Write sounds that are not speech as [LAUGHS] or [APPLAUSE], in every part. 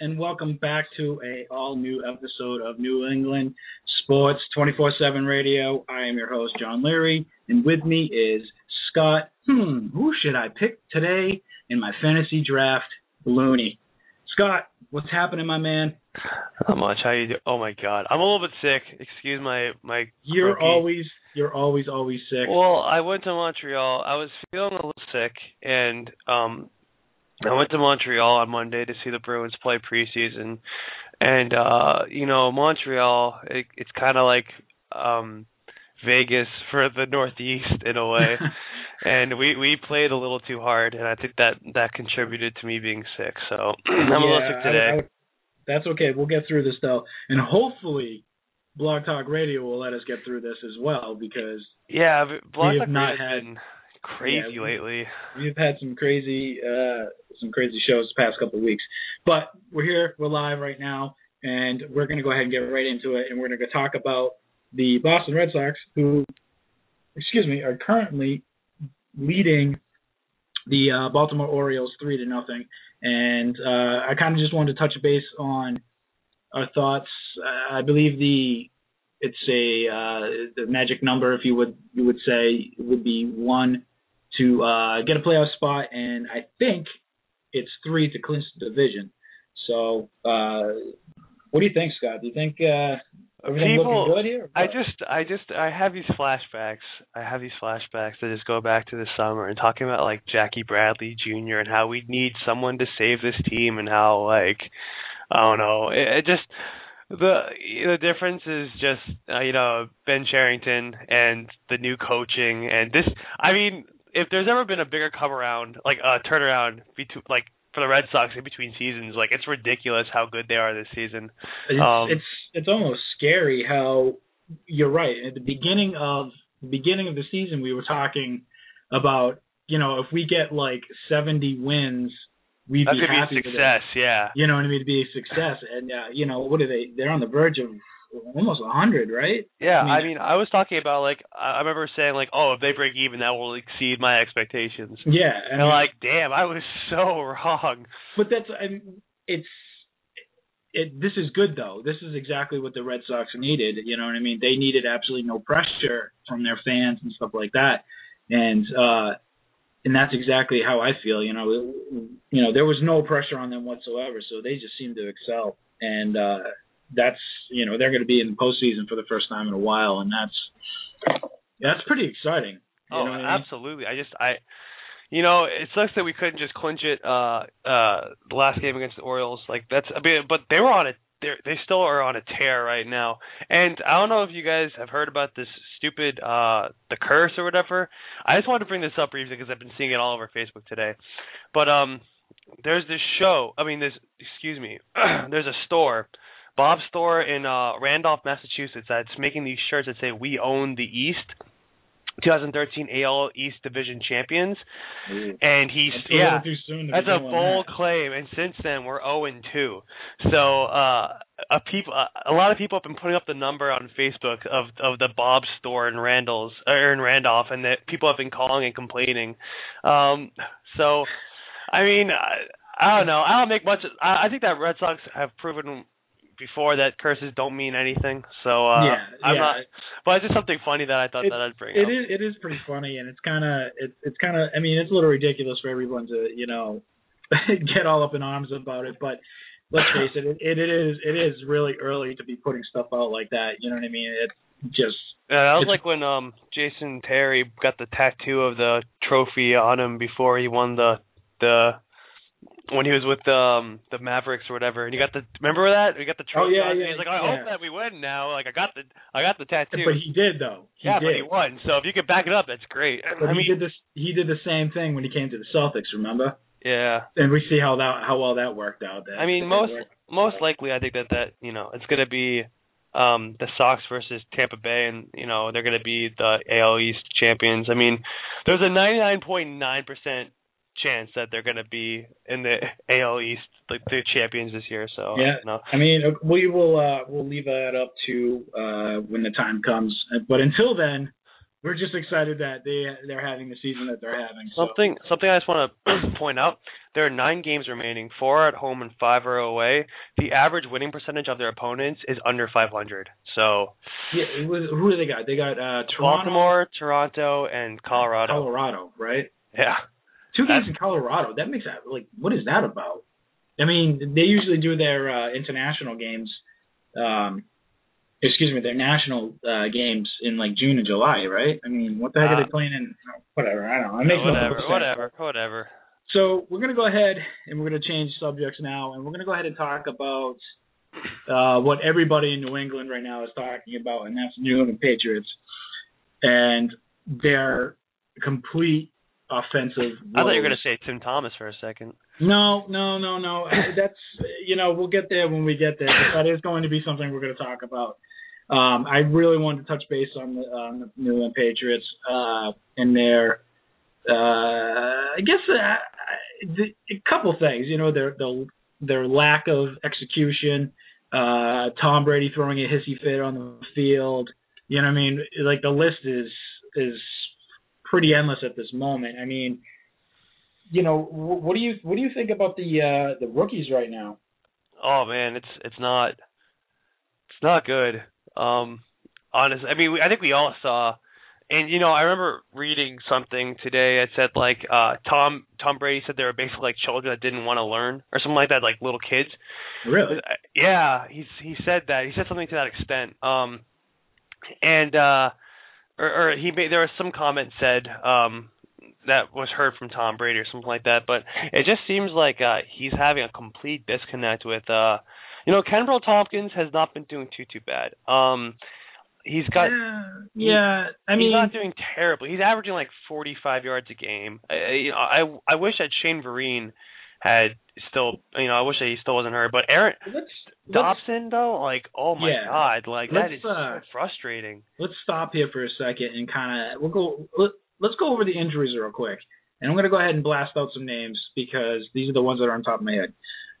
and welcome back to a all new episode of New England Sports 24/7 Radio. I am your host, John Leary, and with me is Scott. Hmm, who should I pick today in my fantasy draft? Looney. Scott, what's happening, my man? Not much. How you do? Oh my God, I'm a little bit sick. Excuse my my. You're always, you're always, always sick. Well, I went to Montreal. I was feeling a little sick, and um, I went to Montreal on Monday to see the Bruins play preseason. And uh, you know, Montreal, it, it's kind of like um Vegas for the Northeast in a way. [LAUGHS] and we we played a little too hard, and I think that that contributed to me being sick. So [CLEARS THROAT] I'm a little sick today. I- I- that's okay. We'll get through this though, and hopefully, Blog Talk Radio will let us get through this as well because Yeah, Block have Talk not had- been crazy Yeah, lately. we've had some crazy, uh, some crazy shows the past couple of weeks. But we're here, we're live right now, and we're going to go ahead and get right into it, and we're going to talk about the Boston Red Sox, who, excuse me, are currently leading the uh, Baltimore Orioles three to nothing. And uh, I kind of just wanted to touch base on our thoughts. Uh, I believe the it's a uh, the magic number, if you would you would say, would be one to uh, get a playoff spot, and I think it's three to clinch the division. So, uh, what do you think, Scott? Do you think uh, everything People- looking good here? I just, I just, I have these flashbacks. I have these flashbacks that just go back to the summer and talking about like Jackie Bradley Jr. and how we need someone to save this team and how like, I don't know, it, it just the the difference is just uh, you know Ben Cherington and the new coaching and this. I mean, if there's ever been a bigger come around, like a turnaround between like for the Red Sox in between seasons, like it's ridiculous how good they are this season. It's, Um, it's it's almost scary how you're right. At the beginning of the beginning of the season, we were talking about you know if we get like 70 wins, we'd be be happy a success, yeah. You know what I mean? To be a success, and uh, you know what are they? They're on the verge of almost a 100, right? Yeah, I mean- I mean, I was talking about like I I remember saying like, oh, if they break even, that will exceed my expectations. Yeah, And like, damn, I was [LAUGHS] so wrong. But that's I mean, it's it. This is good though. This is exactly what the Red Sox needed. You know what I mean? They needed absolutely no pressure from their fans and stuff like that, and uh, and that's exactly how I feel. You know, it, you know, there was no pressure on them whatsoever, so they just seemed to excel, and uh, that's you know they're going to be in the postseason for the first time in a while, and that's that's pretty exciting. You oh, know what I mean? absolutely. I just I you know, it sucks that we couldn't just clinch it uh uh the last game against the Orioles. Like that's I mean but they were on a they they still are on a tear right now. And I don't know if you guys have heard about this stupid uh the curse or whatever. I just wanted to bring this up briefly because I've been seeing it all over Facebook today. But um there's this show, I mean this excuse me. [CLEARS THROAT] there's a store Bob's store in uh Randolph, Massachusetts that's making these shirts that say we own the East. 2013 AL East Division champions, and he's yeah, little too soon to that's a bold that. claim. And since then, we're 0 and 2. So uh, a people, a lot of people have been putting up the number on Facebook of of the Bob store in Randall's or in Randolph, and that people have been calling and complaining. Um, so, I mean, I, I don't know. I don't make much. I, I think that Red Sox have proven before that curses don't mean anything. So uh, yeah, I'm yeah. not. But it's just something funny that I thought It- that I'd bring It up. is it is pretty funny, and it's kind of it's it's kind of I mean it's a little ridiculous for everyone to you know [LAUGHS] get all up in arms about it, but let's face it, it, it is it is really early to be putting stuff out like that. You know what I mean? It's just Yeah, that was like when um Jason Terry got the tattoo of the trophy on him before he won the the when he was with um the Mavericks or whatever, and he got the remember that he got the Oh, yeah, yeah, he's like, I yeah. hope that we win now. Like I got the I got the tattoo. but he did though. He yeah, did. but he won. So if you could back it up, that's great. But I he mean, did this. He did the same thing when he came to the Celtics. Remember? yeah. And we see how that how well that worked out. That, I mean, most most likely, I think that that you know it's going to be um the Sox versus Tampa Bay, and you know they're going to be the AL East champions. I mean, there's a 99.9 percent chance that they're going to be in the [LAUGHS] AL East, like the champions this year. So Yeah. know, I mean, we will uh, we'll leave that up to uh, when the time comes. But until then, we're just excited that they they're having the season that they're having. So. Something something I just want [CLEARS THROAT] to point out: there are nine games remaining, four at home and five are away. The average winning percentage of their opponents is under 500. So yeah, was, who do they got? They got uh, Toronto, Baltimore, Toronto, and Colorado. Colorado, right? Yeah. Two games in Colorado. That makes that like what is that about? I mean, they usually do their uh, international games. Um, excuse me, their national uh, games in like June and July, right? I mean, what the heck uh, are they playing in? Whatever, I don't know. It makes whatever, no whatever, whatever. So we're gonna go ahead and we're gonna change subjects now, and we're gonna go ahead and talk about uh, what everybody in New England right now is talking about, and that's New England Patriots and their complete offensive. I thought you were gonna say Tim Thomas for a second. No, no, no, no. That's you know we'll get there when we get there. That is going to be something we're going to talk about. Um, I really wanted to touch base on the, on the New England Patriots uh, and their, uh, I guess, uh, the, a couple things. You know, their their, their lack of execution. Uh, Tom Brady throwing a hissy fit on the field. You know, what I mean, like the list is is pretty endless at this moment. I mean, you know, what do you what do you think about the uh, the rookies right now? Oh man, it's it's not it's not good. Um, honestly, I mean, I think we all saw, and you know, I remember reading something today. It said like uh, Tom Tom Brady said they were basically like children that didn't want to learn, or something like that, like little kids. Really? Yeah, he's he said that. He said something to that extent. Um, and uh, or, or he made there was some comment said um that was heard from Tom Brady or something like that. But it just seems like uh he's having a complete disconnect with uh you know, Kenbrell Thompkins has not been doing too too bad. Um he's got yeah, yeah I mean he's not doing terribly. He's averaging like 45 yards a game. I you know, I I wish that Shane Vereen had still you know, I wish that he still wasn't hurt, but Aaron let's, Dobson though, like oh my yeah, god, like that is uh, so frustrating. Let's stop here for a second and kind of we'll go let, let's go over the injuries real quick. And I'm going to go ahead and blast out some names because these are the ones that are on top of my head.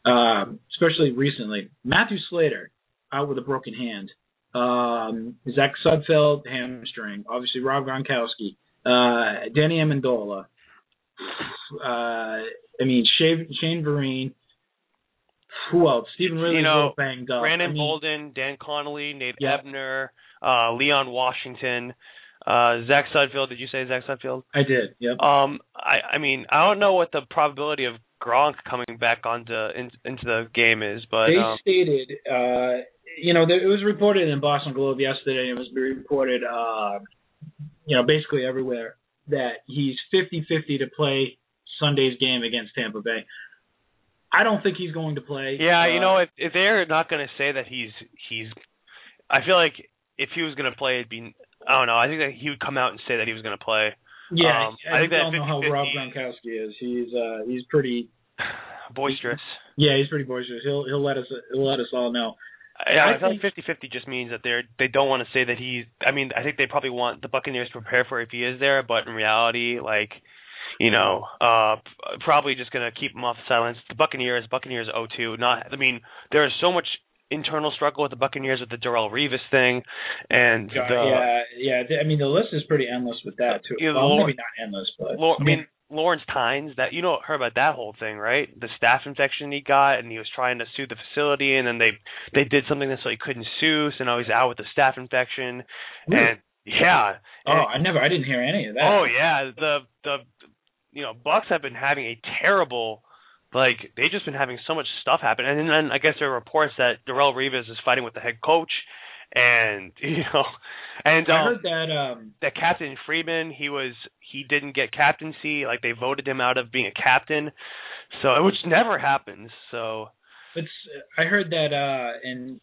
Um, especially recently. Matthew Slater out with a broken hand. Um, Zach Sudfeld hamstring. Obviously Rob Gronkowski. Uh, Danny Amendola. Uh, I mean Shane, Shane Vereen. Who else? Stevan Ridley you know, banged up. Brandon I mean, Bolden, Dan Connolly, Nate Yeah. Ebner, uh, Leon Washington, uh, Zach Sudfield. Did you say Zach Sudfield? I did. Yep. Um, I I mean I don't know what the probability of Gronk coming back onto in, into the game is, but they um, stated, uh, you know, there, it was reported in Boston Globe yesterday. It was reported, uh, you know, basically everywhere that he's 50-50 to play Sunday's game against Tampa Bay. I don't think he's going to play. yeah, uh, you know if if they're not going to say that he's he's, I feel like if he was going to play, it'd be I don't know. I think that he would come out and say that he was going to play. Yeah, um, I, I think that don't know how 50-50 Rob Gronkowski is. He's uh, he's pretty. [SIGHS] Boisterous. Yeah, he's pretty boisterous. He'll he'll let us he'll let us all know. Yeah, I I like think- 50-50 just means that they're they don't want to say that he's. I mean, I think they probably want the Buccaneers to prepare for if he is there, but in reality, like, you know, uh, probably just gonna keep him off the silence. The Buccaneers, Buccaneers 0-2. Not, I mean, there is so much internal struggle with the Buccaneers with the Darrelle Revis thing, and God, the yeah, yeah. I mean, the list is pretty endless with that too. Yeah, well, Lor- maybe not endless, but Lor- I mean, Lawrence Tynes, that you know heard about that whole thing, right? The staph infection he got, and he was trying to sue the facility, and then they they did something that so he couldn't sue, so now he's out with the staph infection, Really? and yeah, oh, and- I never, I didn't hear any of that. oh yeah, the the you know Bucks have been having a terrible. Like they've just been having so much stuff happen, and then I guess there are reports that Darrelle Revis is fighting with the head coach, and [LAUGHS] you know, and I um, heard that. Um, that Captain Freeman, he was he didn't get captaincy, like they voted him out of being a captain, so which never happens. So it's. I heard that, uh, and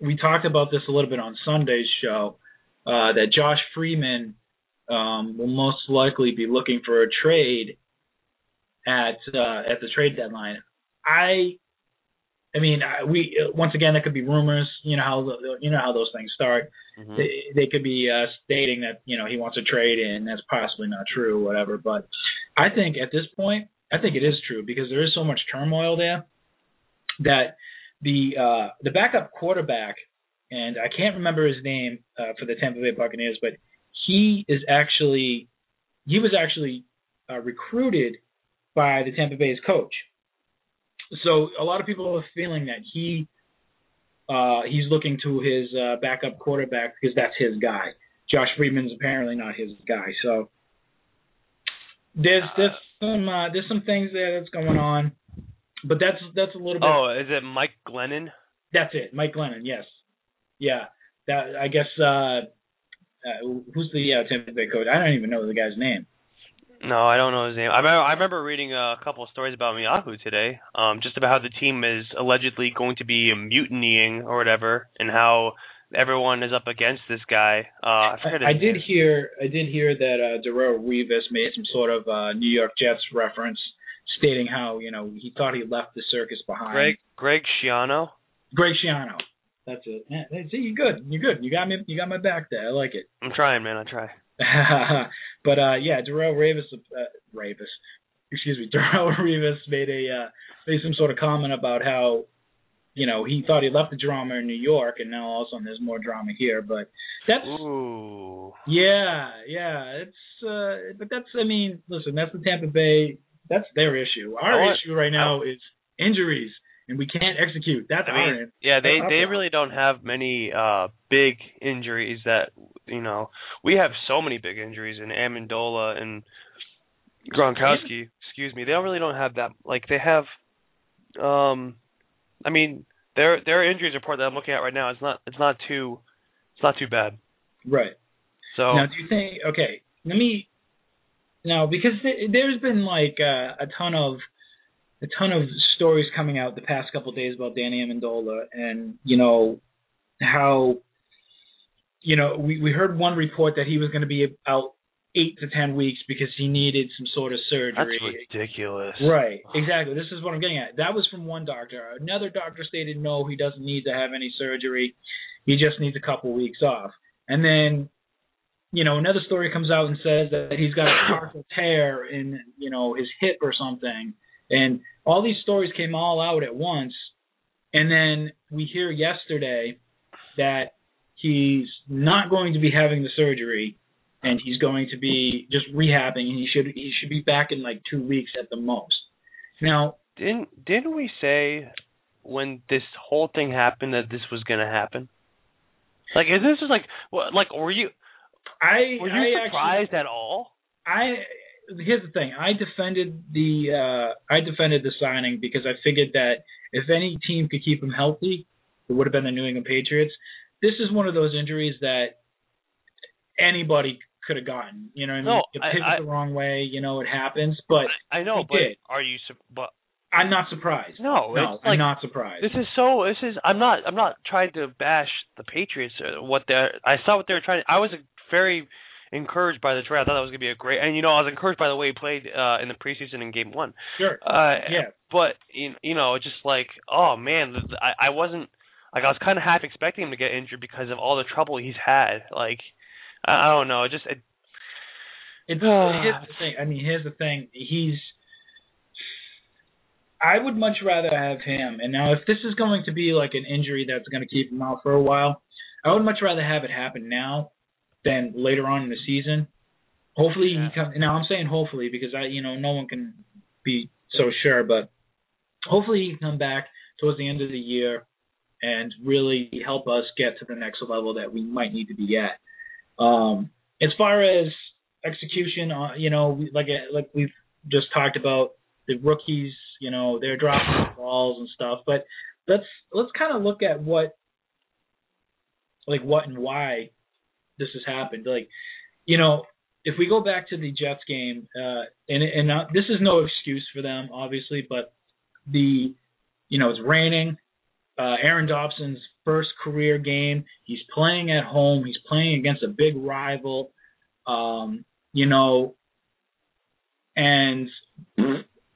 we talked about this a little bit on Sunday's show. Uh, that Josh Freeman um, will most likely be looking for a trade at uh, at the trade deadline. I, I mean, I, we once again that could be rumors. You know how you know how those things start. mhm. they, they could be uh, stating that you know he wants to trade and that's possibly not true or whatever. But I think at this point, I think it is true because there is so much turmoil there that the uh, the backup quarterback and I can't remember his name uh, for the Tampa Bay Buccaneers, but he is actually he was actually uh, recruited by the Tampa Bay's coach. So a lot of people are feeling that he uh, he's looking to his uh, backup quarterback because that's his guy. Josh Freeman's apparently not his guy. So there's there's some uh, there's some things there that's going on, but that's that's a little bit. Oh, is it Mike Glennon? That's it, Mike Glennon. Yes, yeah. That I guess. Uh, who's the uh, Tampa Bay coach? I don't even know the guy's name. No, I don't know his name. I remember, I remember reading a couple of stories about Miyahu today, um, just about how the team is allegedly going to be mutinying or whatever, and how everyone is up against this guy. Uh, I, I, I did hear I did hear that uh, Darrelle Revis made some sort of uh, New York Jets reference, stating how you know he thought he left the circus behind. Greg Greg Schiano. Greg Schiano. That's it. See, you're good. You're good. You got me. You got my back there. I like it. [LAUGHS] I'm trying, man. I try. [LAUGHS] but uh yeah, Darrelle Ravis, uh, Revis, excuse me, [LAUGHS] Darrelle Revis made a uh, made some sort of comment about how you know he thought he left the drama in New York, and now all of a sudden there's more drama here. But that's Ooh. yeah, yeah. It's uh, but that's I mean, listen, that's the Tampa Bay. That's their issue. Our want, issue right now is injuries and we can't execute. That's I mean, yeah. They they really don't have many uh big injuries that you know. We have so many big injuries in Amendola and Gronkowski. Excuse me. They don't really don't have that. Like they have. Um, I mean, their their injuries report that I'm looking at right now is not it's not too it's not too bad. Right. So now, do you think? Okay, let me. Now, because there's been like uh, a ton of a ton of stories coming out the past couple of days about Danny Amendola and you know how you know we we heard one report that he was going to be out eight to ten weeks because he needed some sort of surgery. That's ridiculous. Right, exactly. This is what I'm getting at. That was from one doctor. Another doctor stated no, he doesn't need to have any surgery. He just needs a couple weeks off. And then, you know, another story comes out and says that he's got a partial tear in, you know, his hip or something. And all these stories came all out at once. And then we hear yesterday that he's not going to be having the surgery and he's going to be just rehabbing and he should he should be back in like 2 weeks at the most. Now, didn't didn't we say when this whole thing happened that this was going to happen? Like is this just like what like were you I were you I surprised actually, at all? I here's the thing. I defended the uh, I defended the signing because I figured that if any team could keep him healthy, it would have been the New England Patriots. This is one of those injuries that anybody could have gotten. You know, what I mean, no, you pivot I, the wrong way. You know, it happens. But I know, but did. are you? But I'm not surprised. No, no, like, I'm not surprised. This is so. This is. I'm not. I'm not trying to bash the Patriots. Or what they are I saw what they were trying. I was a very encouraged by the trade. I thought that was gonna be a great, and you know, I was encouraged by the way he played uh, in the preseason in Game One. Sure. Uh, yeah. But you know, just like, oh man, I, I wasn't like I was kind of half expecting him to get injured because of all the trouble he's had. Like, I, I don't know, it just. It, it's [SIGHS] here's the thing. I mean, here's the thing. He's. I would much rather have him. And now, if this is going to be like an injury that's going to keep him out for a while, I would much rather have it happen now than later on in the season. Hopefully yeah. he comes. Now I'm saying hopefully because I, you know, no one can be so sure, but hopefully he can come back towards the end of the year and really help us get to the next level that we might need to be at. Um, as far as execution, uh, you know, like like we've just talked about the rookies, you know, they're dropping balls and stuff, but let's let's kind of look at what like what and why this has happened. Like, you know, if we go back to the Jets game, uh, and and uh, this is no excuse for them, obviously, but the, you know, it's raining. Uh, Aaron Dobson's first career game. He's playing at home. He's playing against a big rival. Um, you know, and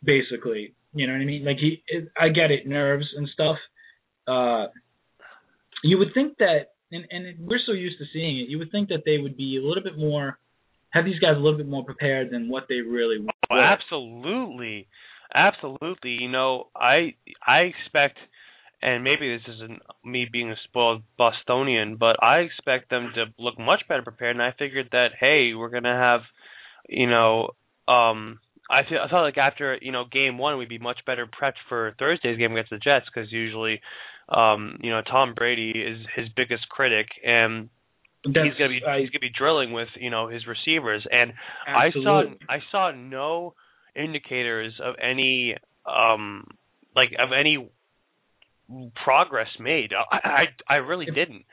basically, you know what I mean? Like he, I get it, nerves and stuff. Uh, you would think that and and we're so used to seeing it. You would think that they would be a little bit more, have these guys a little bit more prepared than what they really were. Oh, absolutely, absolutely. You know, I I expect and maybe this isn't me being a spoiled Bostonian, but I expect them to look much better prepared. And I figured that hey, we're gonna have, you know, um, I feel I felt like after you know game one we'd be much better prepped for Thursday's game against the Jets because usually, um, you know, Tom Brady is his biggest critic and. That's, he's gonna be I, he's gonna be drilling with you know his receivers, and absolutely. I saw I saw no indicators of any um like of any progress made. I I, I really If- didn't.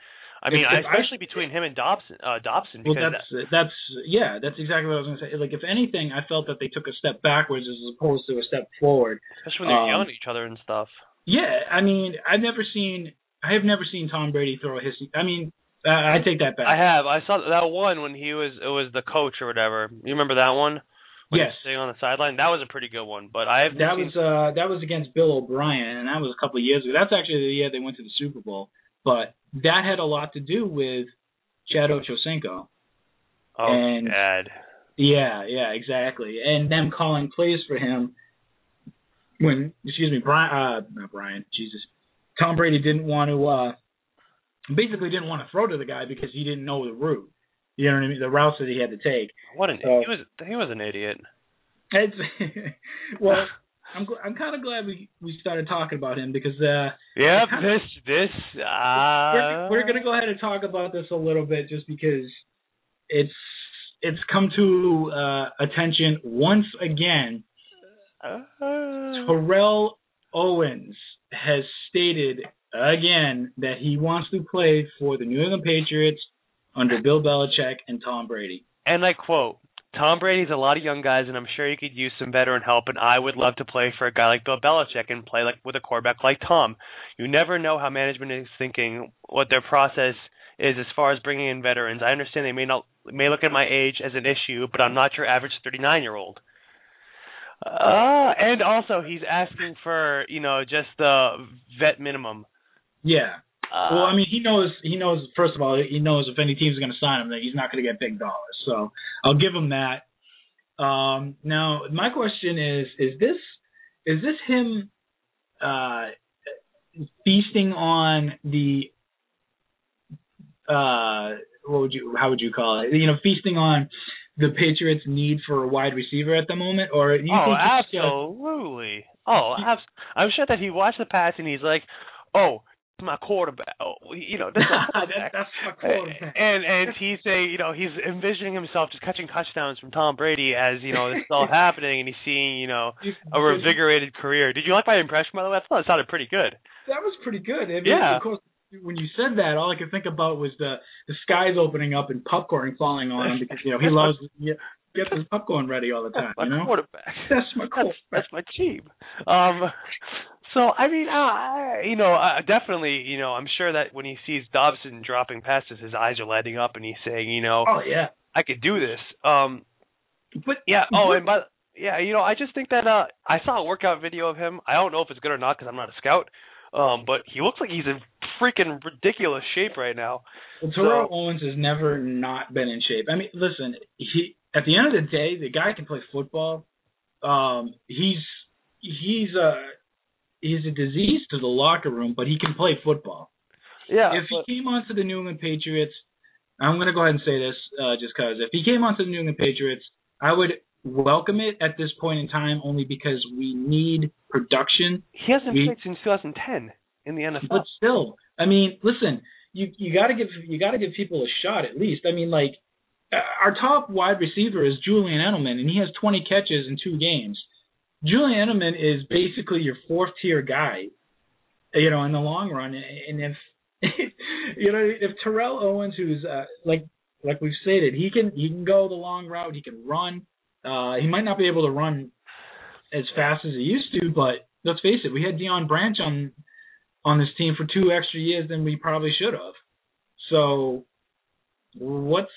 I mean, if- if I- especially between him and Dobson. Uh, Dobson. Well, because that's that's yeah, that's exactly what I was going to say. Like, if anything, I felt that they took a step backwards as opposed to a step forward. especially when they're um, yelling at each other and stuff. Yeah, I mean, I've never seen, I have never seen Tom Brady throw a hissy. I mean, I, I take that back. I have. I saw that one when he was it was the coach or whatever. You remember that one? When Yes. sitting on the sideline. That was a pretty good one. But I have That was uh that was against Bill O'Brien, and that was a couple of years ago. That's actually the year they went to the Super Bowl. But that had a lot to do with Chad Ochocinco. oh and- God. Yeah, yeah, exactly. And them calling plays for him when excuse me, Brian uh not Brian, Jesus. Tom Brady didn't want to uh basically didn't want to throw to the guy because he didn't know the route. You know what I mean? The routes that he had to take. What an So- he was he was an idiot. It's [LAUGHS] well, I'm gl- I'm kind of glad we we started talking about him because uh kinda- this this uh we're, we're gonna go ahead and talk about this a little bit just because it's it's come to uh attention once again. Uh, Terrell Owens has stated again that he wants to play for the New England Patriots under Bill Belichick and Tom Brady. And I quote, Tom Brady's a lot of young guys, and I'm sure he could use some veteran help. And I would love to play for a guy like Bill Belichick and play like with a quarterback like Tom. You never know how management is thinking, what their process is as far as bringing in veterans. I understand they may not may look at my age as an issue, but I'm not your average 39 year old. Uh, and also he's asking for you know just the vet minimum. Yeah. Uh, Well, I mean, he knows. He knows. First of all, he knows if any team's going to sign him, that he's not going to get big dollars. So I'll give him that. Um, now, my question is: Is this is this him uh, feasting on the uh, what would you how would you call it? You know, feasting on the Patriots' need for a wide receiver at the moment, or you oh, think absolutely. Oh, [LAUGHS] abs- I'm sure that he watched the pass and he's like, "Oh, my quarterback." Oh, you know, [LAUGHS] that's my quarterback. that's my quarterback. And and he's saying, you know, he's envisioning himself just catching touchdowns from Tom Brady as you know this is all [LAUGHS] happening, and he's seeing, you know, a revigorated career. Did you like my impression, by the way? I thought it sounded pretty good. That was pretty good. I mean, Yeah. Of course, when you said that, all I could think about was the the skies opening up and popcorn falling on him because you know he [LAUGHS] loves yeah, gets his popcorn ready all the time. my You know, quarterback. [LAUGHS] that's my That's, quarterback. that's my team. Um, so I mean, uh, you know, uh, definitely, you know, I'm sure that when he sees Dobson dropping passes, his eyes are lighting up, and he's saying, you know, Oh yeah, I could do this. Um, but yeah. Oh, and by yeah, you know, I just think that uh, I saw a workout video of him. I don't know if it's good or not because I'm not a scout. Um, but he looks like he's in freaking ridiculous shape right now. well, Terrell So- Owens has never not been in shape. I mean, listen, he at the end of the day, the guy can play football. Um, he's he's a he's a disease to the locker room, but he can play football. Yeah. if but- he came onto the New England Patriots, I'm going to go ahead and say this uh, just because if he came onto the New England Patriots, I would welcome it at this point in time only because we need production. he hasn't we- played since 2010 in the NFL. But still, I mean, listen, you you got to give you got to give people a shot at least. I mean, like uh, our top wide receiver is Julian Edelman, and he has 20 catches in two games. Julian Edelman is basically your fourth tier guy, you know, in the long run. And if [LAUGHS] you know, if Terrell Owens, who's uh, like like we've stated, he can he can go the long route, he can run. Uh, he might not be able to run as fast as he used to, but let's face it, we had Deion Branch on on this team for two extra years than we probably should have. So what's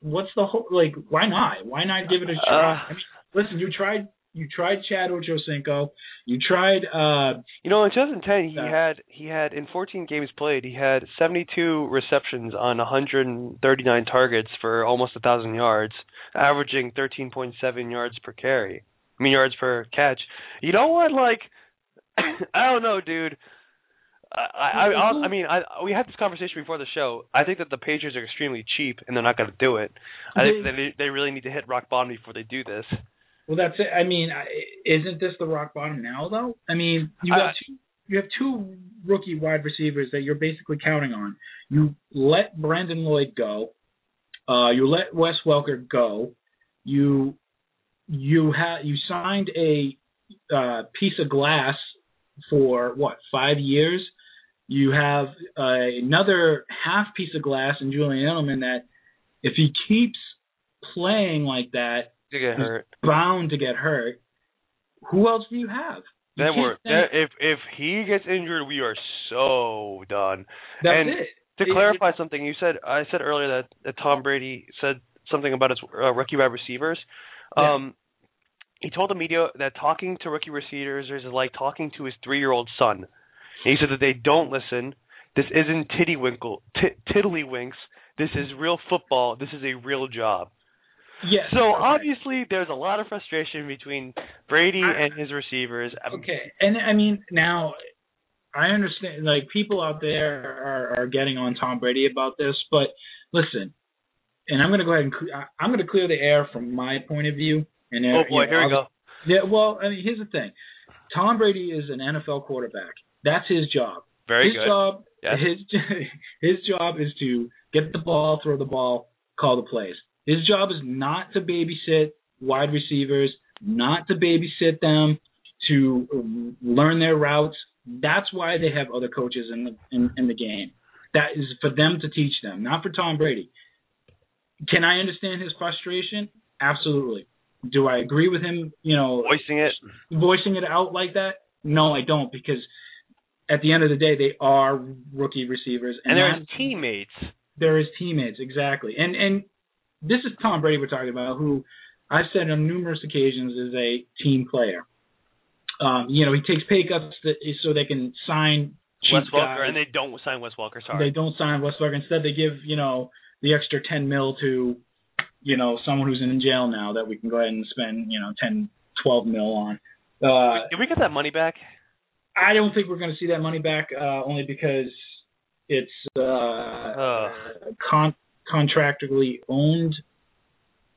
what's the whole like? Why not? Why not give it a shot? Uh, I mean, listen, you tried you tried Chad Ochocinco, you tried uh You know, in 2010, he Yeah. had he had in 14 games played, he had 72 receptions on 139 targets for almost a thousand yards, averaging 13.7 yards per carry. I mean yards per catch. You know what? Like, [COUGHS] I don't know, dude. I, I, I, I mean, I, we had this conversation before the show. I think that the Patriots are extremely cheap, and they're not going to do it. I think that they, they really need to hit rock bottom before they do this. Well, that's it. I mean, isn't this the rock bottom now, though? I mean, you have two, you have two rookie wide receivers that you're basically counting on. You let Brandon Lloyd go. Uh, you let Wes Welker go. You you had you signed a uh, piece of glass for what five years. You have uh, another half piece of glass in Julian Edelman that if he keeps playing like that, to get hurt, bound to get hurt. Who else do you have? You we're that, if if he gets injured, we are so done. That's and it. To it, clarify it, something, you said I said earlier that, that Tom Brady said something about his uh, rookie wide receivers. Yeah. Um, he told the media that talking to rookie receivers is like talking to his three-year-old son. And he said that they don't listen. This isn't tiddlywinkle, t- tiddlywinks. This is real football. This is a real job. Yes. So okay. obviously, there's a lot of frustration between Brady I, and his receivers. Um, okay, and I mean now, I understand. Like people out there are are getting on Tom Brady about this, but listen, and I'm going to go ahead and I'm going to clear the air from my point of view. And oh boy, you know, here we go. Yeah, well, I mean, here's the thing. Tom Brady is an NFL quarterback. That's his job. Very his good. job yes. his [LAUGHS] his job is to get the ball, throw the ball, call the plays. His job is not to babysit wide receivers, not to babysit them, to learn their routes. That's why they have other coaches in the in, in the game. That is for them to teach them, not for Tom Brady. Can I understand his frustration? Absolutely. Do I agree with him? You know, voicing it, voicing it out like that? No, I don't, because at the end of the day, they are rookie receivers, and, and they're his teammates. They're his teammates, exactly. And and this is Tom Brady we're talking about, who I've said on numerous occasions is a team player. Um, you know, he takes pay cuts to, so they can sign Wes Welker, guys. and they don't sign Wes Welker. Sorry, they don't sign Wes Welker. Instead, they give you know the extra ten mil to you know someone who's in jail now that we can go ahead and spend you know ten, twelve mil on. Uh, Did we get that money back? I don't think we're going to see that money back, uh, only because it's uh, uh. con- contractually owned.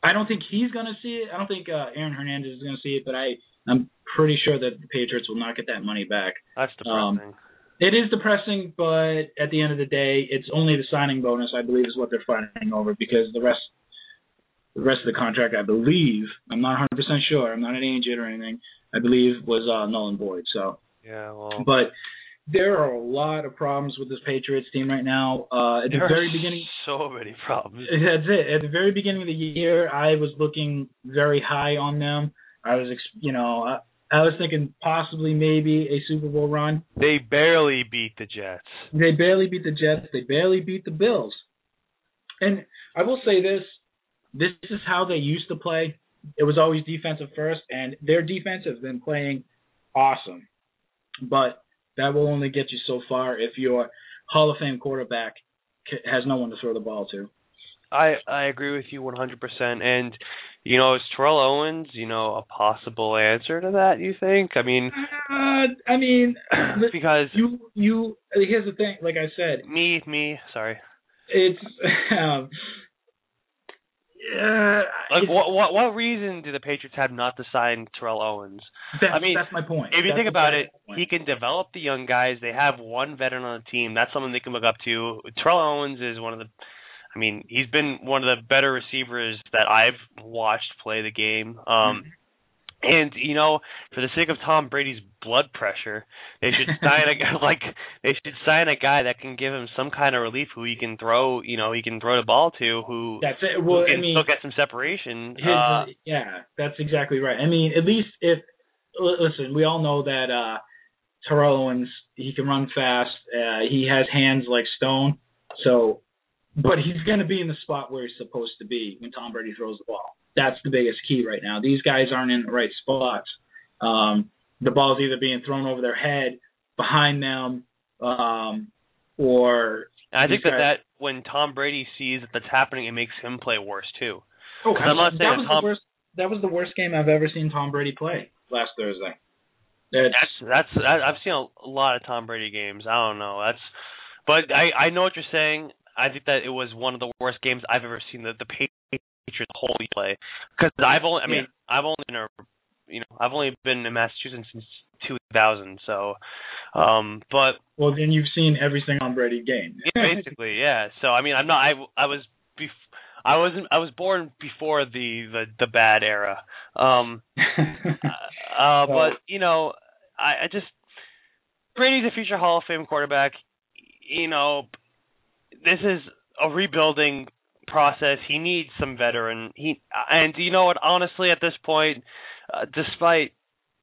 I don't think he's going to see it. I don't think uh, Aaron Hernandez is going to see it, but I I'm pretty sure that the Patriots will not get that money back. That's depressing. Um, it is depressing, but at the end of the day, it's only the signing bonus I believe is what they're fighting over because the rest the rest of the contract I believe I'm not 100 percent sure. I'm not an agent or anything. I believe was uh, null and void. So yeah, well, but there are a lot of problems with this Patriots team right now. Uh, at the very beginning, [LAUGHS] so many problems. [LAUGHS] That's it. At the very beginning of the year, I was looking very high on them. I was, you know, I, I was thinking possibly maybe a Super Bowl run. They barely beat the Jets. They barely beat the Jets. They barely beat the Bills. And I will say this: this is how they used to play. It was always defensive first, and their defense has been playing awesome. But that will only get you so far if your Hall of Fame quarterback has no one to throw the ball to. I I agree with you 100%. And you know, is Terrell Owens, you know, a possible answer to that? You think? I mean, uh, I mean, [CLEARS THROAT] because you you here's the thing. Like I said, me me sorry. It's [LAUGHS] um, uh, like what what what reason do the Patriots have not to sign Terrell Owens? That's, I mean, that's my point. If you that's think about it, point. he can develop the young guys. They have one veteran on the team. That's something they can look up to. Terrell Owens is one of the I mean, he's been one of the better receivers that I've watched play the game. Um and you know, for the sake of Tom Brady's blood pressure, they should [LAUGHS] sign a guy [LAUGHS] like they should sign a guy that can give him some kind of relief, who he can throw, you know, he can throw the ball to, who that's it. Well, I mean, still get some separation. His, uh, yeah, that's exactly right. I mean, at least if listen, we all know that uh Terrell Owens he can run fast. Uh, he has hands like stone. So, but he's going to be in the spot where he's supposed to be when Tom Brady throws the ball. That's the biggest key right now. These guys aren't in the right spots. Um, the ball's either being thrown over their head, behind them, um, or. I think that guys, that when Tom Brady sees that that's happening, it makes him play worse too. Oh, I'm not saying that was Tom, the worst. That was the worst game I've ever seen Tom Brady play last Thursday. That's that's, that's I've seen a lot of Tom Brady games. I don't know. That's but I I know what you're saying. I think that it was one of the worst games I've ever seen the the Patriots wholly play because I've only I mean yeah. I've only been a, you know I've only been in Massachusetts since 2000 so um but well then you've seen every single Tom Brady game yeah, basically yeah. So I mean I'm not I I was bef- I wasn't I was born before the the the bad era. Um [LAUGHS] uh, uh but you know I, I just Brady's a future Hall of Fame quarterback. You know this is a rebuilding process. He needs some veteran. He and you know what? Honestly, at this point, uh, despite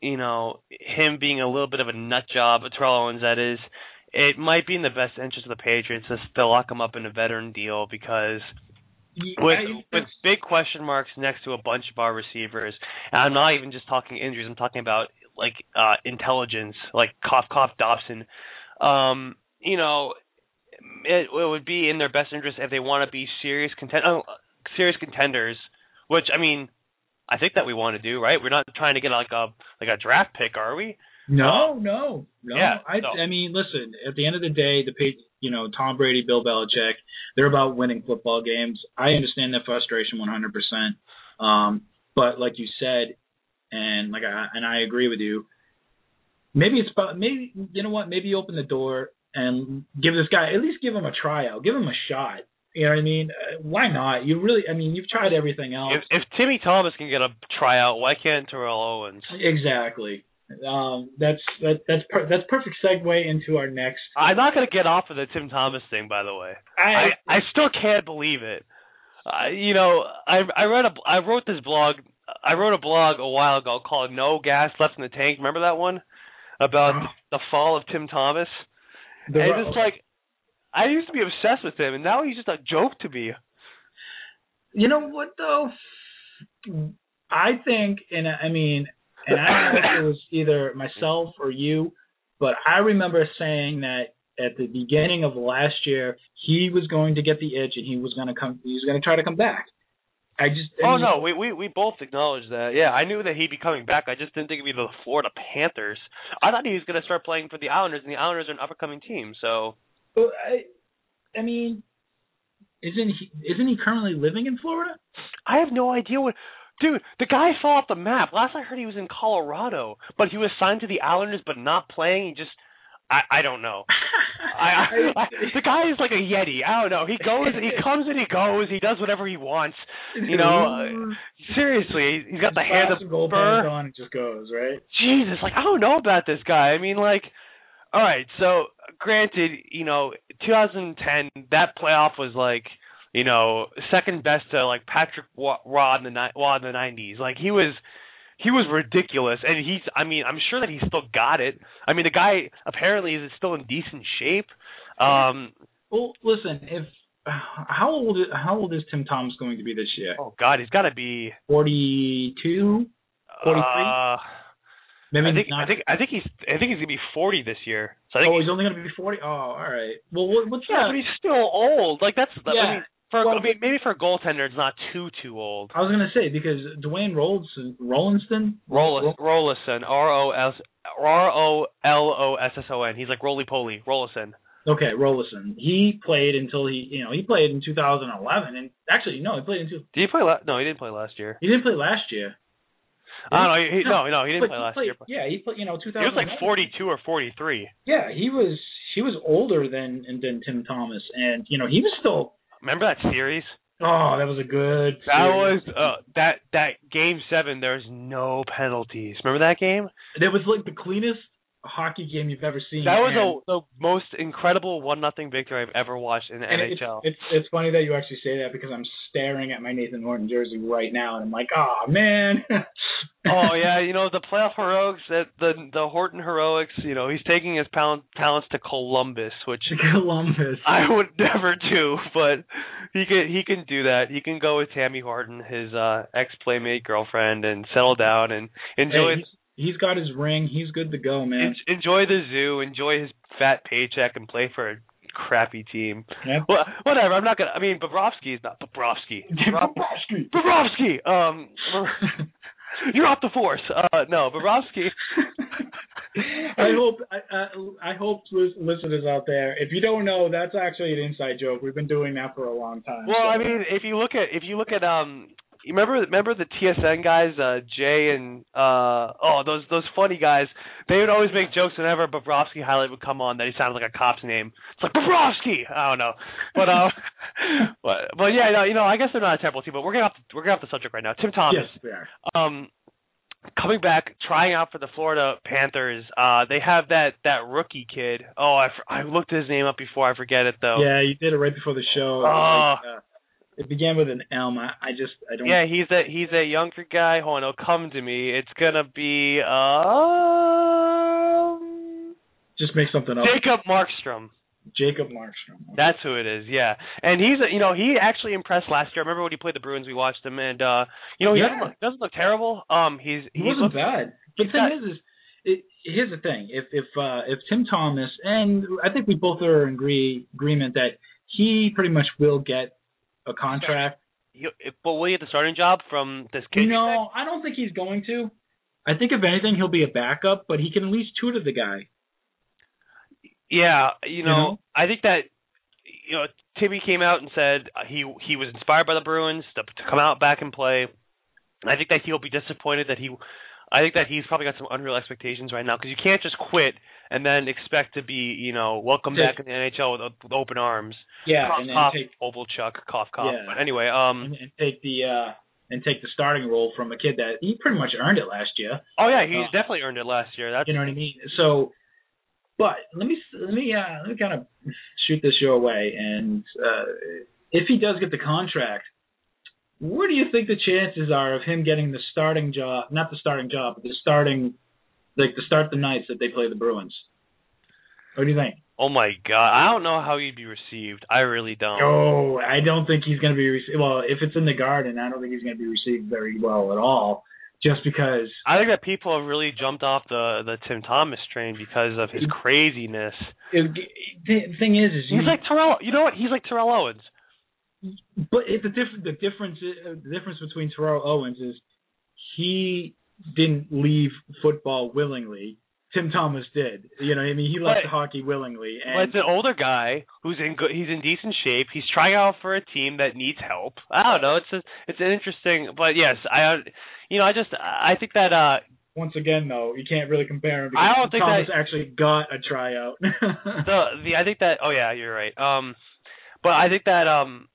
you know him being a little bit of a nut job, Terrell Owens that is, it might be in the best interest of the Patriots to, lock him up in a veteran deal because. Yeah, with with big question marks next to a bunch of our receivers, and I'm not even just talking injuries. I'm talking about like uh intelligence, like cough cough Dobson. Um, you know, it, it would be in their best interest if they want to be serious content, uh, serious contenders. Which I mean, I think that we want to do, right? We're not trying to get like a like a draft pick, are we? No, no, no. Yeah, I, I mean, listen. At the end of the day, the you know Tom Brady, Bill Belichick, they're about winning football games. I understand that frustration 100. percent um, But like you said, and like I and I agree with you. Maybe it's about maybe you know what? Maybe you open the door and give this guy at least give him a tryout, give him a shot. You know what I mean? Uh, why not? You really, I mean, you've tried everything else. If, if Timmy Thomas can get a tryout, why can't Terrell Owens? Exactly. Um, that's that, that's per, that's perfect segue into our next. I'm not gonna get off of the Tim Thomas thing, by the way. I I, I still can't believe it. Uh, you know, I I read a I wrote this blog. I wrote a blog a while ago called "No Gas Left in the Tank." Remember that one about oh. the fall of Tim Thomas? The and it's like I used to be obsessed with him, and now he's just a joke to me. You know what though? I think, and I mean, and I don't know if it was either myself or you, but I remember saying that at the beginning of last year he was going to get the itch and he was going to come. He was going to try to come back. I just. I oh mean, no, we we we both acknowledged that. Yeah, I knew that he'd be coming back. I just didn't think it'd be the Florida Panthers. I thought he was going to start playing for the Islanders, and the Islanders are an up and coming team. So. Well, I, I mean, isn't he isn't he currently living in Florida? I have no idea what. Dude, the guy fell off the map. Last I heard, he was in Colorado, but he was signed to the Islanders, but not playing. He just I I don't know. [LAUGHS] I, I, I the guy is like a yeti. I don't know. He goes, he comes and he goes. He does whatever he wants. You know, uh, seriously, he's got the hand of gold fur. on and just goes right. Jesus, like I don't know about this guy. I mean, like, all right. So, granted, you know, 2010 that playoff was like, you know, second best to like Patrick Rod in the Rod in the 90s. Like he was he was ridiculous, and he's. I mean, I'm sure that he still got it. I mean, the guy apparently is still in decent shape. Um, well, listen, if how old how old is Tim Thomas going to be this year? Oh God, he's got to be 42, 43. Uh, Maybe I think not. I think I think he's I think he's gonna be 40 this year. So I think oh, he's, he's only gonna be 40. Oh, all right. Well, what, what's yeah, that? but he's still old. Like that's yeah. I mean, for well, I mean, maybe for a goaltender, it's not too too old. I was gonna say because Dwayne Rollinson, Rollinston, Roll, Rollison, R O S R O L O S S O N. He's like roly poly, Rollison. Okay, Rollison. He played until he, you know, he played in 2011, and actually, no, he played until. Did he play? La- no, he didn't play last year. He didn't play last year. I don't know. He, no, no, he didn't play last played, year. Yeah, he played. You know, 2000. He was like 42 or 43. Yeah, he was. He was older than than Tim Thomas, and you know, he was still. Remember that series? Oh, that was a good. That was uh, that that game seven. There's no penalties. Remember that game? It was like the cleanest hockey game you've ever seen. That was a, the most incredible one nothing victory I've ever watched in the NHL. It's, it's, it's funny that you actually say that because I'm staring at my Nathan Horton jersey right now and I'm like, oh man. oh [LAUGHS] yeah, you know the playoff heroics, the the, the Horton heroics. You know he's taking his talent, talents to Columbus, which Columbus I would [LAUGHS] never do, but he can he can do that. He can go with Tammy Horton, his uh, ex playmate girlfriend, and settle down and enjoy. Hey, he's got his ring. He's good to go, man. enjoy the zoo. Enjoy his fat paycheck and play for a crappy team. Well, whatever. I'm not gonna. I mean, Bobrovsky is not Bobrovsky. [LAUGHS] Bobrovsky. Bobrovsky. Um, [LAUGHS] you're off the force. Uh, no, Bobrovsky. [LAUGHS] I hope I, I, I hope listeners out there, if you don't know, that's actually an inside joke. We've been doing that for a long time. Well, so. I mean, if you look at if you look at um you remember remember the TSN guys, uh Jay and uh oh those those funny guys. They would always make jokes whenever Bobrovsky highlight would come on that he sounded like a cop's name. It's like Bobrovsky. I don't know, but uh, [LAUGHS] but but yeah, no, you know, I guess they're not a terrible team, but we're gonna have to, we're gonna have the subject right now. Tim Thomas. Yes, we are. Um, coming back, trying out for the Florida Panthers. Uh, they have that that rookie kid. Oh, I, I looked his name up before. I forget it though. Yeah, you did it right before the show. Oh. Like, uh, it began with an M. I, I just I don't. Yeah, he's a he's a younger guy. Hold on, it'll come to me. It's gonna be um. Just make something up. Jacob Markstrom. Jacob Markstrom. Okay. That's who it is. Yeah, and he's a, you know he actually impressed last year. I remember when he played the Bruins, we watched him, and uh you know he Yeah. doesn't look, doesn't look terrible. Um, he's He he's wasn't looked- bad. The thing is, is it, here's the thing: if if uh, if Tim Thomas and I think we both are in agree agreement that he pretty much will get a contract. but will he get the starting job from this kid? No, I don't think he's going to. I think if anything, he'll be a backup, but he can at least tutor the guy. Yeah, you know, know? I think that you know Timmy came out and said he he was inspired by the Bruins to, to come out back and play. I think that he'll be disappointed that he. I think that he's probably got some unreal expectations right now because you can't just quit and then expect to be you know welcome back in the NHL with, with open arms. Yeah, cough, and, and cough, take Kovalchuk, cough, cough. Yeah. But anyway, um, and, and take the uh and take the starting role from a kid that he pretty much earned it last year. oh yeah, he's Uh, definitely earned it last year. That's You know what I mean? So, but let me let me uh, let me kind of shoot this your way, and uh, if he does get the contract, what do you think the chances are of him getting the starting job? Not the starting job, but the starting, like to start the nights that they play the Bruins. What do you think? oh my god, I don't know how he'd be received. I really don't. Oh, I don't think he's going to be received. Well, if it's in the Garden, I don't think he's going to be received very well at all. Just because I think that people have really jumped off the the Tim Thomas train because of his craziness. it, the thing is, is He's you, like Terrell. You know what? He's like Terrell Owens. But it, the difference, the difference, uh, the difference between Terrell Owens is he didn't leave football willingly. Tim Thomas did. You know, what I mean, he left But- hockey willingly. And it's an older guy who's in good. He's in decent shape. He's trying out for a team that needs help. I don't know. It's a, it's an interesting. But yes, I you know I just I think that uh once again, though, you can't really compare him. I don't think Thomas that- actually got a tryout. [LAUGHS] the the I think that oh yeah you're right. Um, but I think that um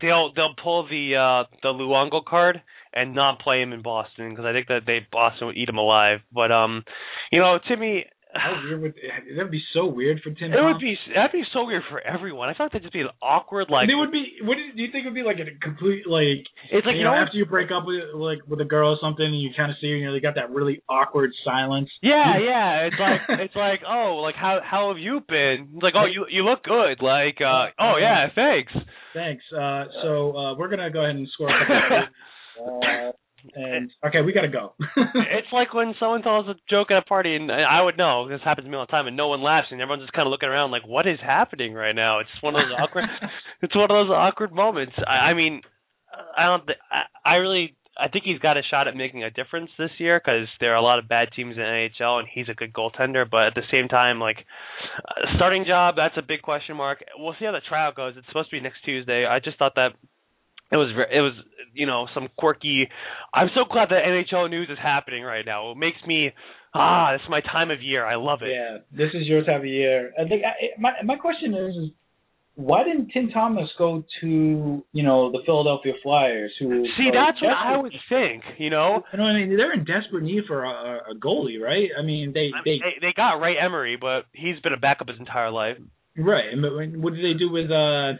they'll they'll pull the uh the Luongo card and not play him in Boston because I think that they Boston would eat him alive. But um, you know Timmy. How weird would that'd be so weird for Tim. It would be that'd be so weird for everyone. I thought that'd just be an awkward like. it would be. What do you think it would be like a complete like? it's like you you know, know after you break up with like with a girl or something, and you kind of see her, you know, they got that really awkward silence. Yeah, yeah. [LAUGHS] It's like it's like oh, like how how have you been? It's like oh, you you look good. Like uh oh yeah, thanks. Thanks. Uh, so uh, we're gonna go ahead and score [LAUGHS] a couple. of and okay, we gotta go. [LAUGHS] it's like when someone tells a joke at a party, and I would know this happens to me all the time, and no one laughs, and everyone's just kind of looking around like, what is happening right now? It's one of those awkward. [LAUGHS] it's one of those awkward moments. I, I mean, I don't. Th- I, I really. I think he's got a shot at making a difference this year because there are a lot of bad teams in the NHL, and he's a good goaltender. But at the same time, like starting job, that's a big question mark. We'll see how the trial goes. It's supposed to be next Tuesday. I just thought that it was it was you know some quirky. I'm so glad that NHL news is happening right now. It makes me ah, this is my time of year. I love it. yeah, this is your time of year. I think I, my my question is, is why didn't Tim Thomas go to you know the Philadelphia Flyers? Who See, that's what I would think. You know, You know, I mean, they're in desperate need for a, a- goalie, right? I mean, they I they mean, they they got Ray Emery, but he's been a backup his entire life. right. and What did they do with uh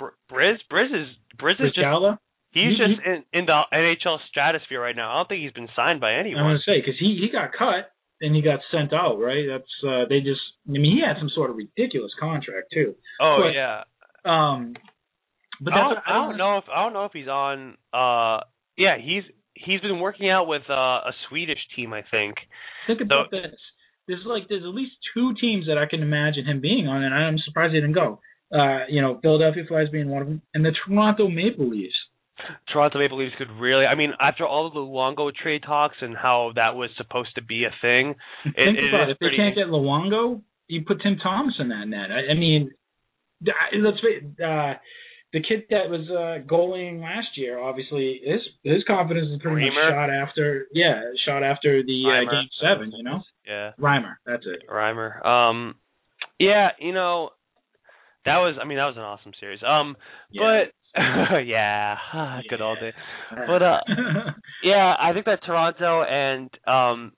Bryz, Bryz is Bryz is just he's He- just in in the NHL stratosphere right now. I don't think he's been signed by anyone. I want to say because he he got cut and he got sent out, right? That's uh they just. I mean, he had some sort of ridiculous contract too. oh but- yeah. Um, but I don't, I don't know if I don't know if he's on. Uh, yeah, he's he's been working out with uh, a Swedish team, I think. Think about this. There's like there's at least two teams that I can imagine him being on, and I'm surprised he didn't go. Uh, you know, Philadelphia Flyers being one of them, and the Toronto Maple Leafs. Toronto Maple Leafs could really. I mean, after all of the Luongo trade talks and how that was supposed to be a thing, Think it, about it If they can't get Luongo, you put Tim Thomas in that net. I, I mean, let's face uh, the kid that was uh, goaling last year, obviously his his confidence is pretty Reimer? much shot after yeah, shot after the uh, game seven. You know, yeah, Reimer. That's it. Reimer. Um, yeah, you know, that was. I mean, that was an awesome series. Um, Yeah. but [LAUGHS] yeah, [LAUGHS] good old day. But, uh, [LAUGHS] Yeah, I think that Toronto and um,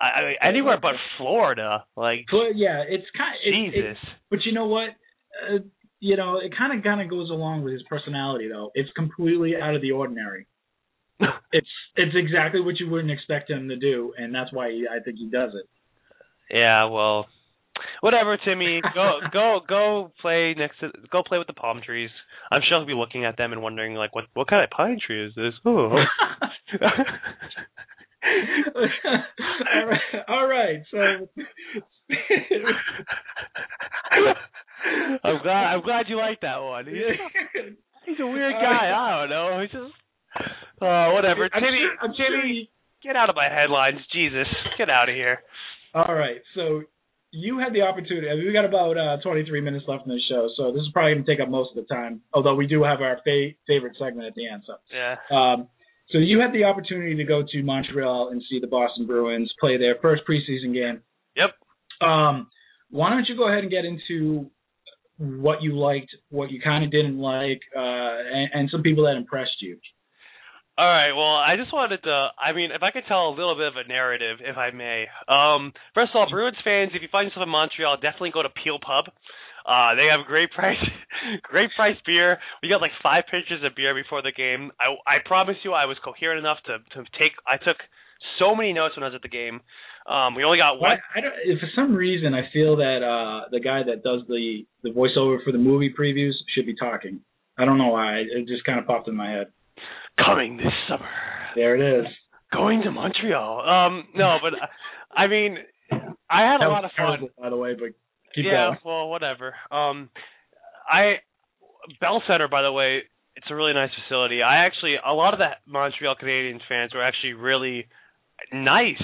I, I mean, anywhere but Florida, like but yeah, it's kind. It, it, Jesus. but you know what? Uh, you know, it kind of kind of goes along with his personality, though. It's completely out of the ordinary. it's it's exactly what you wouldn't expect him to do, and that's why he, I think he does it. yeah, well, whatever, Timmy. Go [LAUGHS] go go play next to go play with the palm trees. I'm sure he'll be looking at them and wondering like what what kind of pine tree is this? Oh. all right, all right. So I'm glad I'm glad you like that one. He's, [LAUGHS] he's a weird guy. I don't know. He's just uh whatever. I'm Timmy sure, I'm sure Timmy he- get out of my headlines. Jesus. Get out of here. all right. So you had the opportunity. I mean, we got about uh, 23 minutes left in the show, so this is probably going to take up most of the time. Although we do have our fa- favorite segment at the end. So. Yeah. Um, so you had the opportunity to go to Montreal and see the Boston Bruins play their first preseason game. Yep. Um, why don't you go ahead and get into what you liked, what you kind of didn't like, uh, and, and some people that impressed you. All right. Well, I just wanted to. I mean, if I could tell a little bit of a narrative, if I may. Um, first of all, Bruins fans, if you find yourself in Montreal, definitely go to Peel Pub. Uh, they have great [LAUGHS] price, great price beer. We got like five pitchers of beer before the game. I, I promise you, I was coherent enough to to take. I took so many notes when I was at the game. Um, we only got one. I don't, if for some reason I feel that uh, the guy that does the the voiceover for the movie previews should be talking. I don't know why. It just kind of popped in my head. Coming this summer. There it is. Going to Montreal. Um, no, but uh, I mean, I had a lot of fun. terrible, by the way, but keep yeah, going. well, whatever. Um, I Bell Center, by the way, it's a really nice facility. I actually a lot of the Montreal Canadiens fans were actually really nice,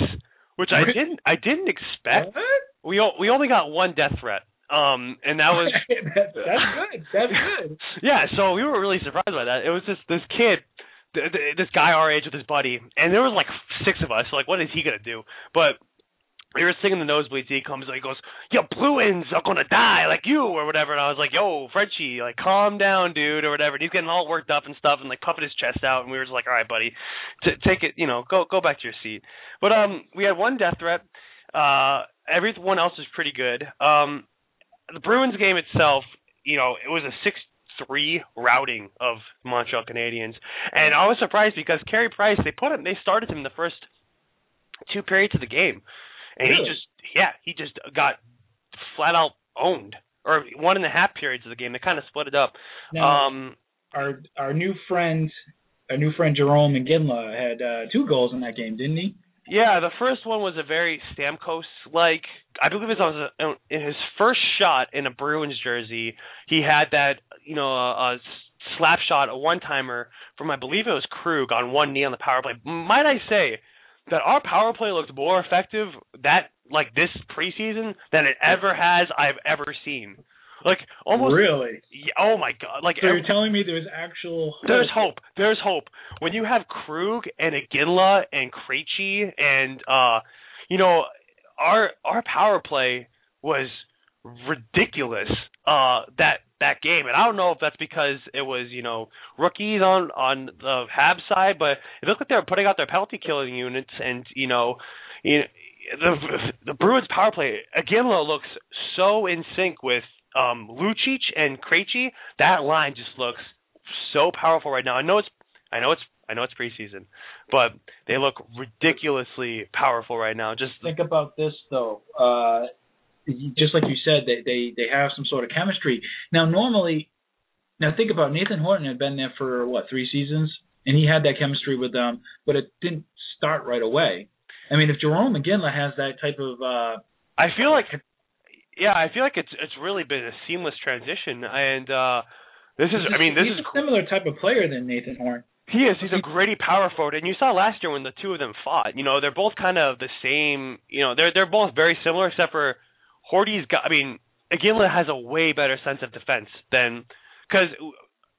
which I didn't I didn't expect. We o- we only got one death threat. Um, and that was [LAUGHS] that's good. That's good. [LAUGHS] yeah, so we were really surprised by that. It was just this kid, th- th- this guy our age with his buddy, and there was like six of us. Like, what is he gonna do? But we were singing the nosebleeds. He comes and he goes, "Yo, Bruins are gonna die like you or whatever." And I was like, "Yo, Frenchie, like calm down, dude, or whatever." And he's getting all worked up and stuff, and like puffing his chest out. And we were just like, "All right, buddy, T- take it, you know, go go back to your seat." But um, we had one death threat. Uh, everyone else was pretty good. Um, the Bruins game itself, you know, it was a six three routing of Montreal Canadiens. And I was surprised because Carey Price, they put him they started him in the first two periods of the game. And Really? he just yeah, he just got flat out owned. Or one and a half periods of the game. They kind of split it up. Now, um our our new friend, our new friend Jarome Iginla had uh, two goals in that game, didn't he? Yeah, the first one was a very Stamkos like. I believe it was in his first shot in a Bruins jersey. He had that you know a, a slap shot, a one timer from I believe it was Krug on one knee on the power play. Might I say that our power play looked more effective that like this preseason than it ever has I've ever seen. Like almost. really. Oh my god! Like So every- you're telling me there's actual there's hope. There's hope. When you have Krug and Iginla and Krejci and uh you know our our power play was ridiculous uh that that game and I don't know if that's because it was you know rookies on on the Habs side but it looked like they were putting out their penalty killing units and you know you know, the the Bruins power play Iginla looks so in sync with um Lucic and Krejci that line just looks so powerful right now. I know it's I know it's I know it's preseason, but they look ridiculously powerful right now. Just think about this though. Uh, just like you said, they they they have some sort of chemistry. Now, normally, now think about Nathan Horton had been there for what three seasons, and he had that chemistry with them, but it didn't start right away. I mean, if Jarome Iginla has that type of uh, I feel like yeah, I feel like it's it's really been a seamless transition and uh This is, I mean, this he's is a similar type of player than Nathan Horn. He is. He's a gritty power forward, and you saw last year when the two of them fought. You know, they're both kind of the same. You know, they're they're both very similar, except for Horty's got. I mean, Iginla has a way better sense of defense than because.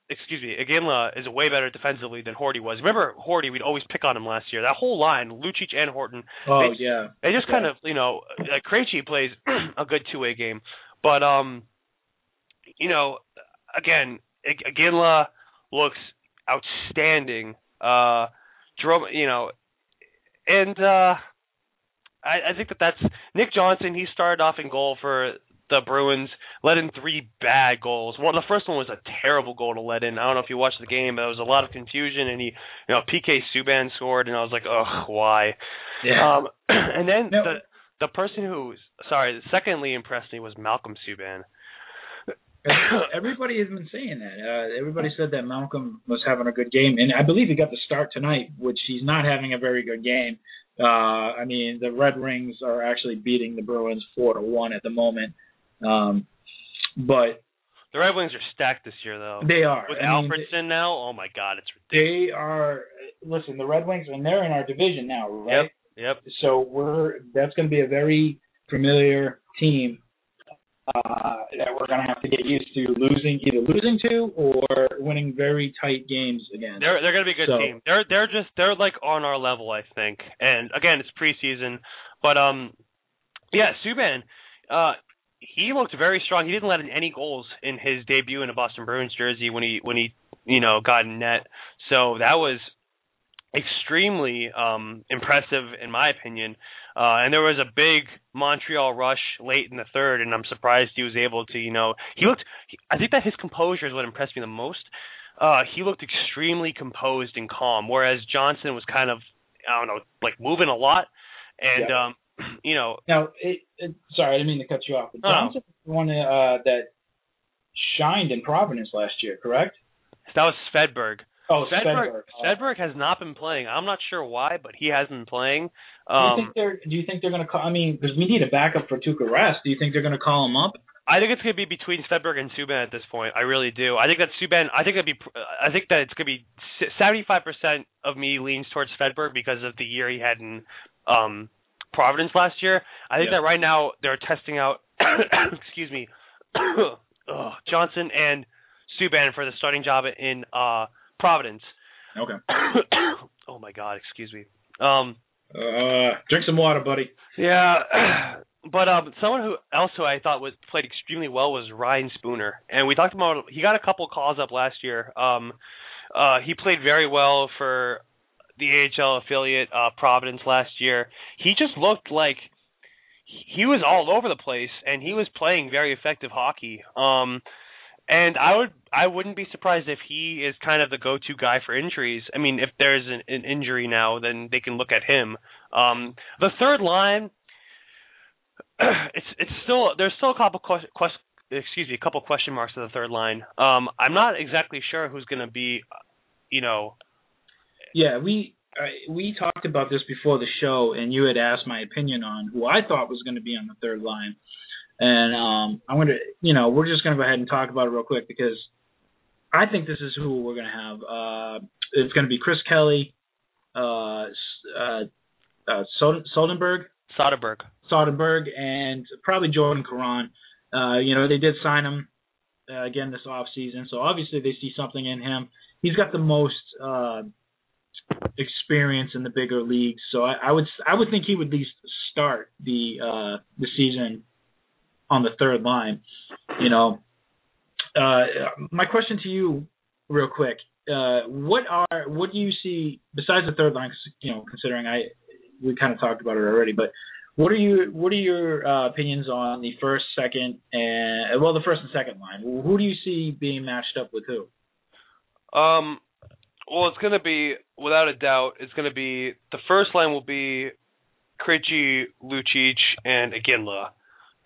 Excuse me, Iginla is a way better defensively than Horty was. Remember Horty? We'd always pick on him last year. That whole line, Lucic and Horton. Oh they, yeah. They just kind of, you know, like Krejci plays [CLEARS THROAT] a good two-way game, but um, you know, again, Iginla looks outstanding. Uh, Jarome, you know, and uh, I, I think that that's Nick Johnson. He started off in goal for the Bruins, let in three bad goals. Well, the first one was a terrible goal to let in. I don't know if you watched the game. But there was a lot of confusion, and he, you know, PK Subban scored, and I was like, ugh, why? Yeah. Um, [CLEARS THROAT] and then No. the the person who, sorry, secondly impressed me was Malcolm Subban. Everybody has been saying that. Uh, everybody said that Malcolm was having a good game, and I believe he got the start tonight, which he's not having a very good game. Uh, I mean, the Red Wings are actually beating the Bruins four to one at the moment, um, but The Red Wings are stacked this year, though. they are. With I mean, Alfredsson now, oh my God, it's ridiculous. they are. Listen, the Red Wings, and they're in our division now, right? Yep. So we're that's going to be a very familiar team uh, that we're going to have to get used to losing, either losing to or winning very tight games again. They're they're gonna be a good So- team. They're they're just they're like on our level, I think. And again, it's preseason, but um, yeah, Subban, uh, he looked very strong. He didn't let in any goals in his debut in a Boston Bruins jersey when he when he you know got in net. So that was extremely um impressive in my opinion. Uh and there was a big Montreal rush late in the third and I'm surprised he was able to, you know, he looked he, I think that his composure is what impressed me the most. Uh he looked extremely composed and calm whereas Johnson was kind of I don't know, like moving a lot and Yeah. um [CLEARS THROAT] you know, Now, it, it, sorry, I didn't mean to cut you off. But no. Johnson one uh, that shined in Providence last year, correct? that was Svedberg. Oh, Svedberg, Svedberg. Has not been playing. I'm not sure why, but he hasn't been playing. do you Um think they're Do you think they're going to call? I mean, because we need a backup for Tuukka Rask. Do you think they're going to call him up? I think it's going to be between Svedberg and Subban at this point. I really do. I think that Subban. I think that'd be. I think that it's going to be seventy-five percent of me leans towards Svedberg because of the year he had in um Providence last year. I think Yeah. that right now they're testing out. [COUGHS] excuse me, Ugh, [COUGHS] Johnson and Subban for the starting job in uh Providence. Okay. [COUGHS] oh my God, excuse me. Um. Uh, drink some water, buddy. Yeah, but um, someone who else who I thought was played extremely well was Ryan Spooner, and we talked about he got a couple calls up last year. Um, uh, he played very well for the AHL affiliate uh, Providence last year. He just looked like he was all over the place, and he was playing very effective hockey. Um, and I would I wouldn't be surprised if he is kind of the go-to guy for injuries. I mean, if there's an, an injury now, then they can look at him. Um, the third line, [CLEARS THROAT] it's it's still there's still a couple quest, excuse me a couple question marks to the third line. Um, I'm not exactly sure who's going to be, you know. Yeah, we uh, we talked about this before the show, and you had asked my opinion on who I thought was going to be on the third line. And um, I'm gonna, you know, we're just gonna go ahead and talk about it real quick because I think this is who we're gonna have. Uh, it's gonna be Chris Kelly, uh, uh, uh, Soderberg. Soderberg, and probably Jordan Caron. Uh, you know, they did sign him uh, again this off season, so obviously they see something in him. He's got the most uh, experience in the bigger leagues, so I, I would I would think he would at least start the uh, the season on the third line. You know, uh, my question to you, real quick, uh, what are what do you see besides the third line? You know, considering I we kind of talked about it already, but what are you what are your uh, opinions on the first, second, and well, the first and second line? Who do you see being matched up with who? Um, well, it's going to be without a doubt. It's going to be the first line will be Krejci, Lucic, and Iginla.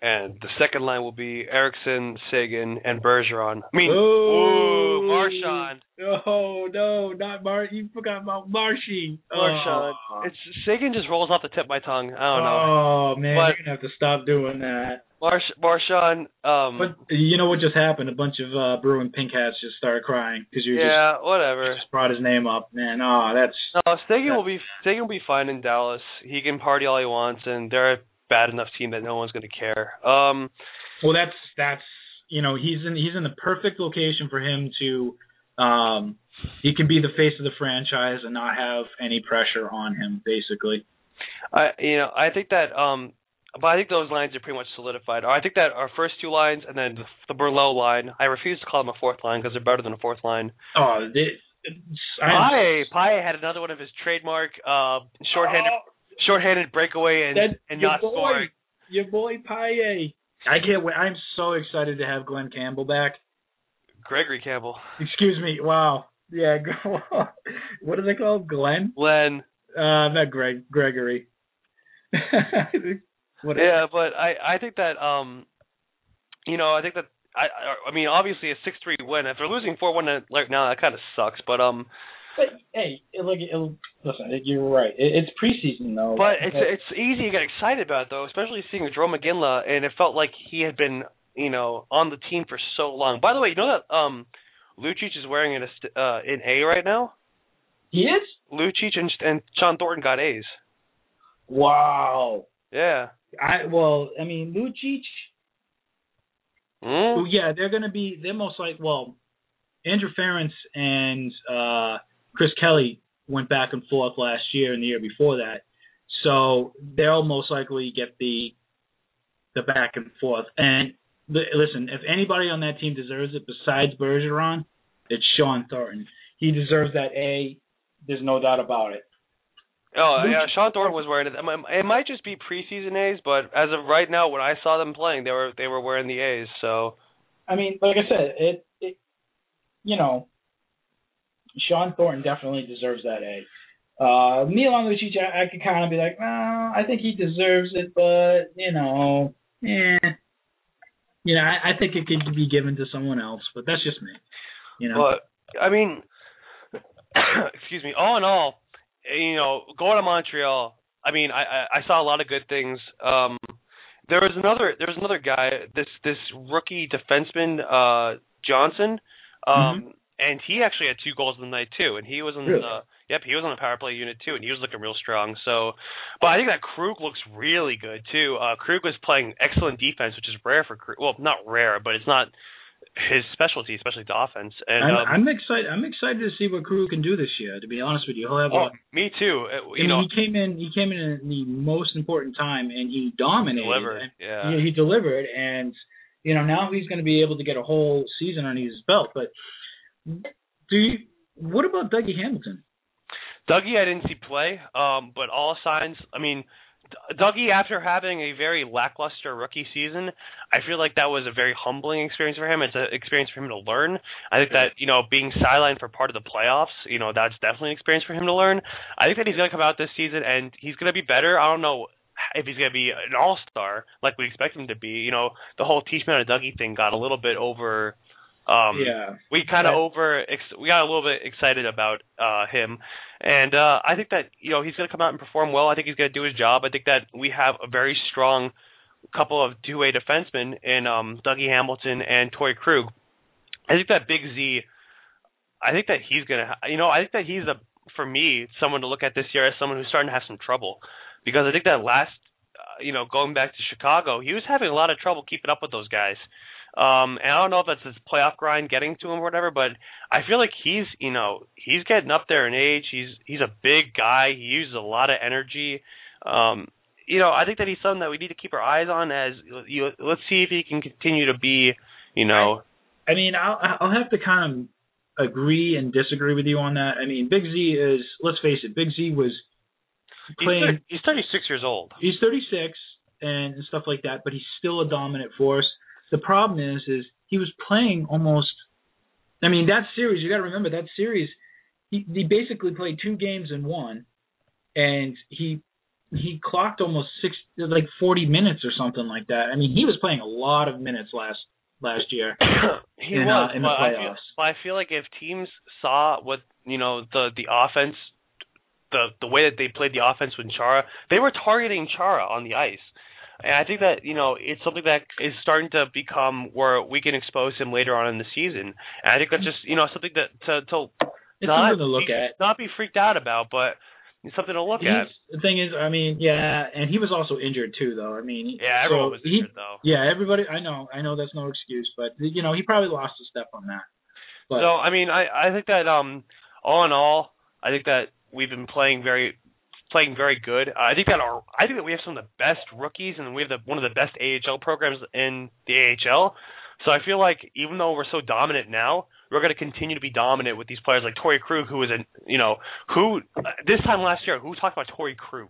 And the second line will be Eriksson, Seguin, and Bergeron. I mean, oh, ooh, Marchand. Oh no, not Mar. You forgot about Marshy. Marchand. Oh. It's Seguin just rolls off the tip of my tongue. I don't know. Oh man, But- you're gonna have to stop doing that. Marsh Marchand. Um, But you know what just happened? A bunch of uh, Bruin pink hats just started crying because you yeah, just, whatever. just brought his name up, man. Oh, that's No, Seguin will be Seguin will be fine in Dallas. He can party all he wants, and they're a bad enough team that no one's going to care. Um, well, that's that's you know he's in he's in the perfect location for him to um he can be the face of the franchise and not have any pressure on him, basically. I you know I think that um, but I think those lines are pretty much solidified. I think that our first two lines and then the, the Merlot line. I refuse to call them a fourth line because they're better than a fourth line. Oh, they, I'm- Paille Paille had another one of his trademark uh shorthanded Oh, shorthanded breakaway and that- and your not boy, scoring. Your boy Paille. I can't wait. I'm so excited to have Glenn Campbell back. Gregory Campbell. Excuse me. Wow. Yeah. [LAUGHS] Go what are they called? Glenn? Len. Uh, not Greg. Gregory. [LAUGHS] Yeah, but I I think that um, you know I think that I I, I mean obviously a six three win. If they're losing four one right now that kind of sucks. But um, But hey, it, like, it, listen, you're right. It, it's preseason though. but it's it's easy to get excited about though, especially seeing Jarome Iginla, and it felt like he had been you know on the team for so long. By the way, you know that um, Lucic is wearing an uh an A right now. he is. Lucic and and Shawn Thornton got A's. Wow. Yeah. I well, I mean, Lucic. Mm? Yeah, they're going to be. They're most like well, Andrew Ference and uh, Chris Kelly went back and forth last year and the year before that, so they'll most likely get the the back and forth. And li- listen, if anybody on that team deserves it besides Bergeron, it's Shawn Thornton. He deserves that A. There's no doubt about it. Oh yeah, Shawn Thornton was wearing it. It It might just be preseason A's, but as of right now, when I saw them playing, they were they were wearing the A's. So I mean, like I said, it, it you know, Shawn Thornton definitely deserves that A. Uh, Milan Lucic, I, I could kind of be like, well, I think he deserves it, but you know, eh. You know, I, I think it could be given to someone else, but that's just me. You know, But I mean, [COUGHS] excuse me. All in all, you know, going to Montreal. I mean, I I, I saw a lot of good things. Um, there was another there was another guy, this this rookie defenseman, uh, Johnson. Um, and he actually had two goals in the night too, and he was on Really? the yep he was on the power play unit too, and he was looking real strong. So, but I think that Krug looks really good too. Uh, Krug was playing excellent defense, which is rare for Krug. Well, not rare, but it's not his specialty, especially the offense. And I'm, um, I'm excited. I'm excited to see what Krug can do this year. To be honest with you, he'll have. oh, a, me too. Uh, I You mean, know, he came in. He came in at the most important time, and he dominated. delivered. And- Yeah. yeah, he delivered, and you know now he's going to be able to get a whole season on his belt. But do you? What about Dougie Hamilton? Dougie, I didn't see play, um, but all signs. I mean, Dougie, after having a very lackluster rookie season, I feel like that was a very humbling experience for him. It's an experience for him to learn. I think that you know being sidelined for part of the playoffs, you know, that's definitely an experience for him to learn. I think that he's going to come out this season and he's going to be better. I don't know if he's going to be an all star like we expect him to be. You know, the whole teach me how to Dougie thing got a little bit over. Um, yeah, we kind of over ex- we got a little bit excited about uh him and uh I think that you know he's going to come out and perform well. I think he's going to do his job. I think that we have a very strong couple of two-way defensemen in um Dougie Hamilton and Torrey Krug. I think that Big Z I think that he's going to you know, I think that he's a for me someone to look at this year as someone who's starting to have some trouble because I think that last uh, you know, going back to Chicago, he was having a lot of trouble keeping up with those guys. Um, and I don't know if that's his playoff grind getting to him or whatever, but I feel like he's, you know, he's getting up there in age. He's he's a big guy. He uses a lot of energy. Um, you know, I think that he's something that we need to keep our eyes on. As you, let's see if he can continue to be, you know, I mean, I'll I'll have to kind of agree and disagree with you on that. I mean, Big Z is. Let's face it, Big Z was playing. he's 36 years old. he's 36 and stuff like that, but he's still a dominant force. The problem is, is he was playing almost. I mean, that series. You got to remember that series. He he basically played two games in one, and he he clocked almost six, like forty minutes or something like that. I mean, he was playing a lot of minutes last last year. [CLEARS THROAT] he in, was, uh, in the but I feel, I feel like if teams saw what you know the the offense, the the way that they played the offense with Chara, they were targeting Chara on the ice. And I think that you know it's something that is starting to become where we can expose him later on in the season. And I think that's just you know something that to to It's not something to look be, at. not be freaked out about, but it's something to look at. The thing is, I mean, yeah, and he was also injured too, though. I mean, Yeah, everyone so was he- injured though. Yeah, everybody. I know, I know that's no excuse, but you know, he probably lost a step on that. But So I mean, I I think that um all in all, I think that we've been playing very playing very good. Uh, I think that our I think that we have some of the best rookies and we have the one of the best AHL programs in the AHL. So I feel like even though we're so dominant now, we're going to continue to be dominant with these players like Torrey Krug, who was a you know who this time last year who talked about Torrey Krug.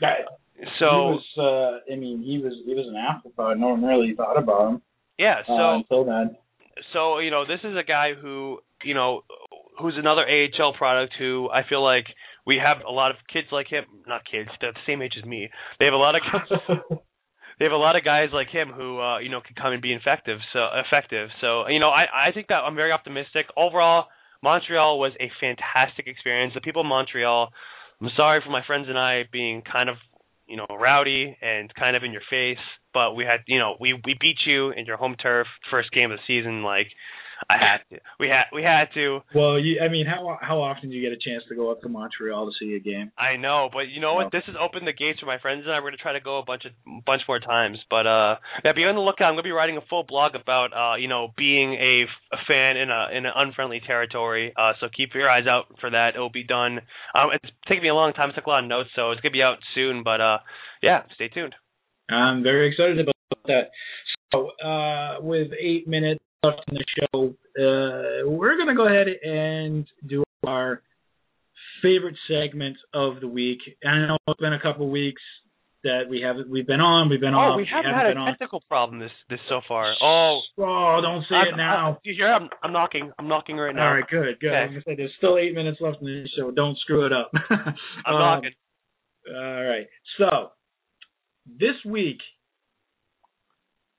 that, So he was, uh, I mean, he was he was an afterthought. No one really thought about him yeah, so uh, until then. so you know this is a guy who you know who's another AHL product who I feel like we have a lot of kids like him not kids they're the same age as me. They have a lot of [LAUGHS] they have a lot of guys like him who uh you know can come and be effective so effective. So you know I I think that I'm very optimistic. Overall Montreal was a fantastic experience. The people in Montreal I'm sorry for my friends and I being kind of you know rowdy and kind of in your face but we had you know we we beat you in your home turf first game of the season like I had to. We had we had to. Well, you, I mean, how how often do you get a chance to go up to Montreal to see a game? I know but you know what? This has opened the gates for my friends and I. We're gonna try to go a bunch of bunch more times but uh yeah be on the lookout. I'm gonna be writing a full blog about uh you know being a, a fan in a in an unfriendly territory uh so keep your eyes out for that. It will be done. Um it's taken me a long time. I took a lot of notes so it's gonna be out soon but uh yeah stay tuned. I'm very excited about that. So, uh, with eight minutes left in the show, uh, we're going to go ahead and do our favorite segment of the week. I know it's been a couple weeks that we haven't we've been on, we've been oh off. we haven't had been a on. technical problem this this so far oh Oh, don't say I'm, it now. I'm, I'm I'm knocking I'm knocking right now All right, good, good. Okay. I said, there's still eight minutes left in the show. Don't screw it up. [LAUGHS] I'm Um, knocking All right. So this week,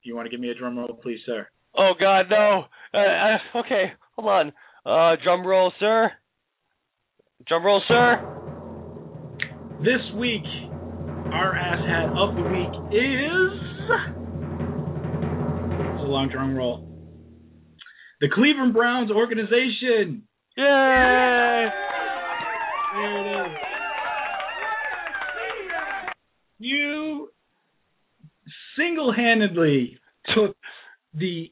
do you want to give me a drum roll, please, sir? Oh God, no. Uh, uh, okay, hold on. Uh, drum roll, sir. Drum roll, sir. This week, our ass hat of the week is. It's a long drum roll. The Cleveland Browns organization. Yay! There it is. You single-handedly took the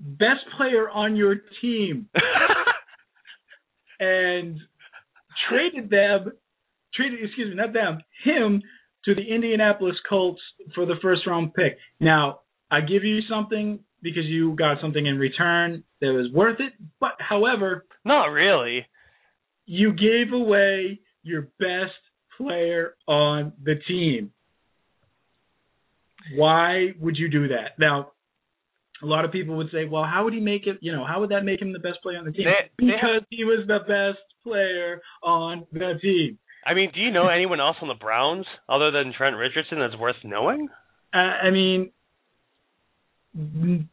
best player on your team [LAUGHS] and traded them, traded, excuse me, not them, him to the Indianapolis Colts for the first round pick. Now, I give you something because you got something in return that was worth it, but however, Not really. you gave away your best player on the team. Why would you do that? Now, a lot of people would say, well, how would he make it, you know, how would that make him the best player on the team? They- they because he was the best player on the team. I mean, do you know anyone else on the Browns other than Trent Richardson that's worth knowing? Uh, I mean, [LAUGHS]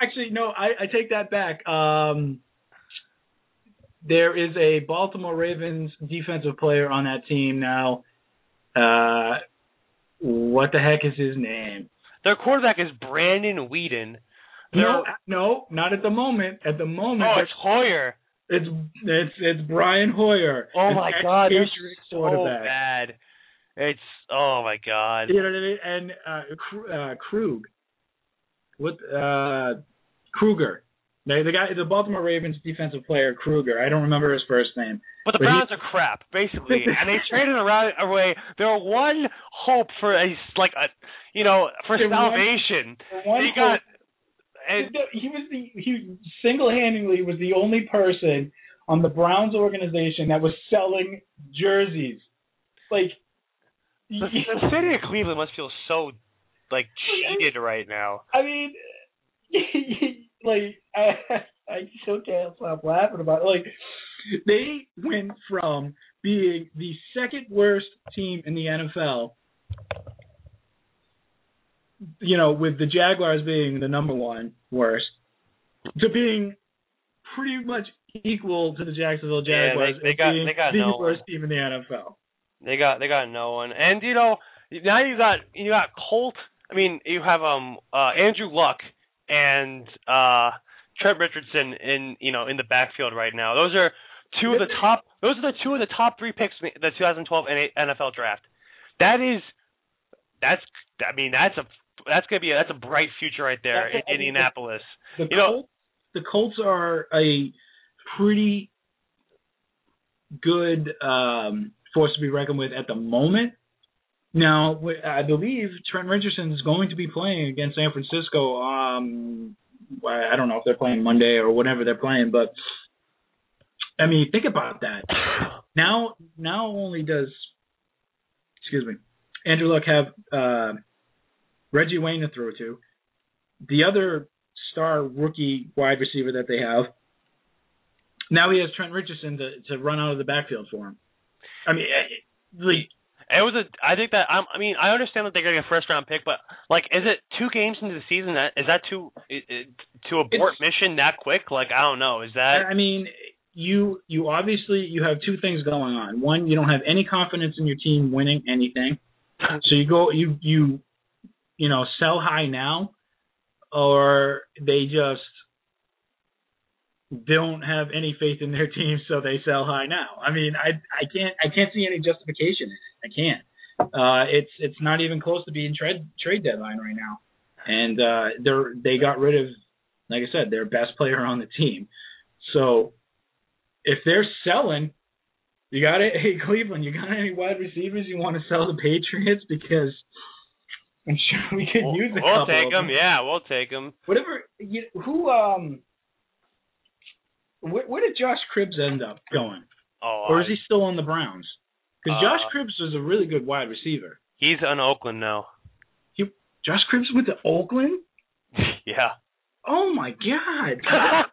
actually, no, I, I take that back. Um, there is a Baltimore Ravens defensive player on that team now. Uh, what the heck is his name? Their quarterback is Brandon Weeden. No, no, not at the moment. At the moment, Oh, it's Hoyer. it's it's it's Brian Hoyer. Oh my God, they're ex-Patriot so bad. It's oh my God. You know what I mean? And uh, uh, Krug, what uh, Kruger, the, the guy, the Baltimore Ravens defensive player Kruger. I don't remember his first name. But the But he- Browns are crap, basically, and they [LAUGHS] traded around away their one hope for a like a you know for one- salvation. One They got and he was the he single-handedly was the only person on the Browns organization that was selling jerseys. Like, the, the [LAUGHS] city of Cleveland must feel so like [LAUGHS] cheated right now. I mean, [LAUGHS] like I I still can't stop laughing about it. like they went from being the second worst team in the NFL, you know, with the Jaguars being the number one worst, to being pretty much equal to the Jacksonville Jaguars. Yeah, they, they got they got the no worst one. team in the NFL. They got they got no one. And you know, now you got you got Colt. I mean, you have um uh Andrew Luck and uh Trent Richardson in you know in the backfield right now. Those are two of the top. Those are the two of the top three picks in the 2012 NFL draft. That is, that's. I mean, that's a that's gonna be a, that's a bright future right there That's in Indianapolis. The You know- Colts, the Colts are a pretty good um, force to be reckoned with at the moment. Now, I believe Trent Richardson is going to be playing against San Francisco. Um, I I don't know if they're playing Monday or whatever they're playing, but I mean, think about that. [SIGHS] Now, now only does, excuse me, Andrew Luck have uh, Reggie Wayne to throw to. The other star rookie wide receiver that they have. Now he has Trent Richardson to to run out of the backfield for him. I mean, eh, eh like It was a. I think that. I'm, I mean, I understand that they're getting a first round pick, but like, is it two games into the season? That is that too it, to abort mission that quick? Like, I don't know. Is that I mean, you you obviously you have two things going on. One, you don't have any confidence in your team winning anything, [LAUGHS] so you go you you you know sell high now, or they just don't have any faith in their [LAUGHS] team, so they sell high now. I mean, I I can't I can't see any justification in it. I can't. Uh, it's it's not even close to being trade trade deadline right now, and uh, they're they got rid of like I said their best player on the team. So if they're selling, you got it. [LAUGHS] Hey Cleveland, you got any wide receivers you want to sell the Patriots because I'm [LAUGHS] sure we could we'll, use a we'll take of them. Yeah, we'll take them. Whatever. You, who um. Where, where did Josh Cribbs end up going, Oh, or is he still on the Browns? Because Uh, Josh Cribbs was a really good wide receiver. he's in Oakland now. He Josh Cribbs went to Oakland. [LAUGHS] yeah. Oh my God! [LAUGHS]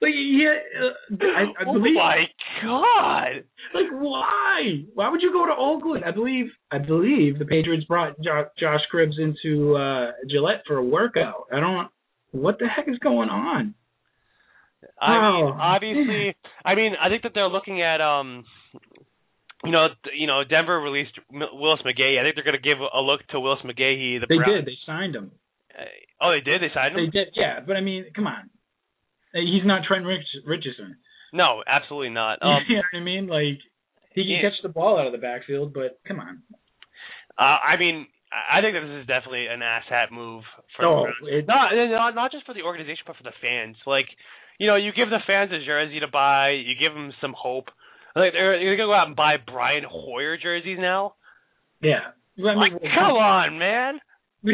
like yeah, uh, I, I oh believe. my god. Like why? Why would you go to Oakland? I believe I believe the Patriots brought jo- Josh Cribbs into uh Gillette for a workout. I don't. What the heck is going on? I mean, Oh, obviously, I mean, I think that they're looking at um, you know, you know, Denver released Willis McGahee. I think they're going to give a look to Willis McGahee. The They Browns. did. They signed him. Uh, oh, they did. They signed him. They did. Yeah, but I mean, come on. He's not Trent Rich- Richardson. No, absolutely not. [LAUGHS] Um, you know what I mean? Like he can catch the ball out of the backfield, but come on. uh, I mean, I think that this is definitely an asshat move for Oh, it, not, not not just for the organization, but for the fans. Like, you know, you give the fans a jersey to buy, you give them some hope. Like, they're, they're gonna go out and buy Brian Hoyer jerseys now. yeah. I mean, Like, come on, man. [LAUGHS]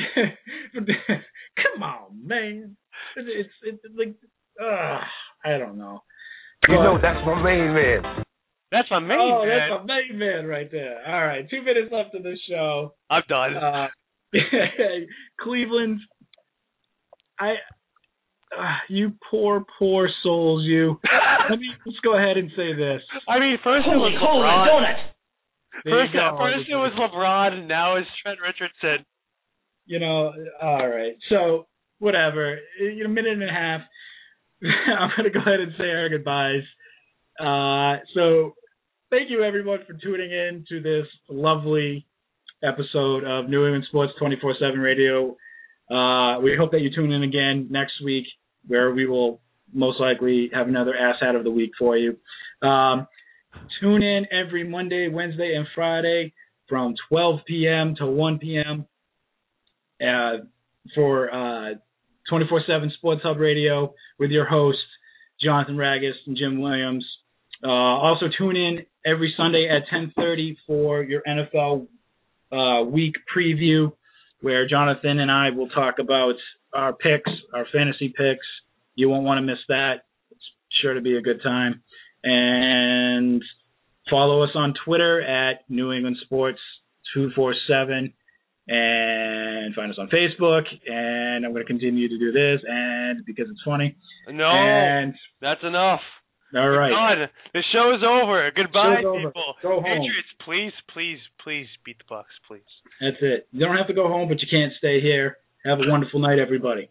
come on, man. It's it's, it's like, uh, I don't know. You know that's my main man. That's my main oh, man. that's my main man right there. All right, two minutes left of this show. I'm done. Uh, [LAUGHS] Cleveland, I, uh, you poor, poor souls, you. [LAUGHS] Let me just go ahead and say this. I mean, first it was Holy holy LeBron. donut! There you First, go. first it was LeBron, and now it's Trent Richardson. you know, all right. So whatever. In a minute and a half, [LAUGHS] I'm gonna go ahead and say our goodbyes. Uh, so thank you everyone for tuning in to this lovely episode of New England Sports 24/7 Radio. Uh, we hope that you tune in again next week, where we will most likely have another ass hat of the week for you. Um, tune in every Monday, Wednesday, and Friday from 12 p.m. to 1 p.m. Uh, for uh, 24/7 Sports Hub Radio with your hosts Jonathan Ragus and Jim Williams. Uh, also tune in every Sunday at 10:30 for your NFL uh, week preview, where Jonathan and I will talk about our picks, our fantasy picks. You won't want to miss that. It's sure to be a good time. And follow us on Twitter at New England Sports 247 and find us on Facebook. And I'm going to continue to do this, and because it's funny. No, And that's enough. all right, Done. The show is over. Goodbye, over. people. Go. Patriots, please, please, please beat the Bucks, please. that's it. You don't have to go home, but you can't stay here. Have a wonderful night, everybody.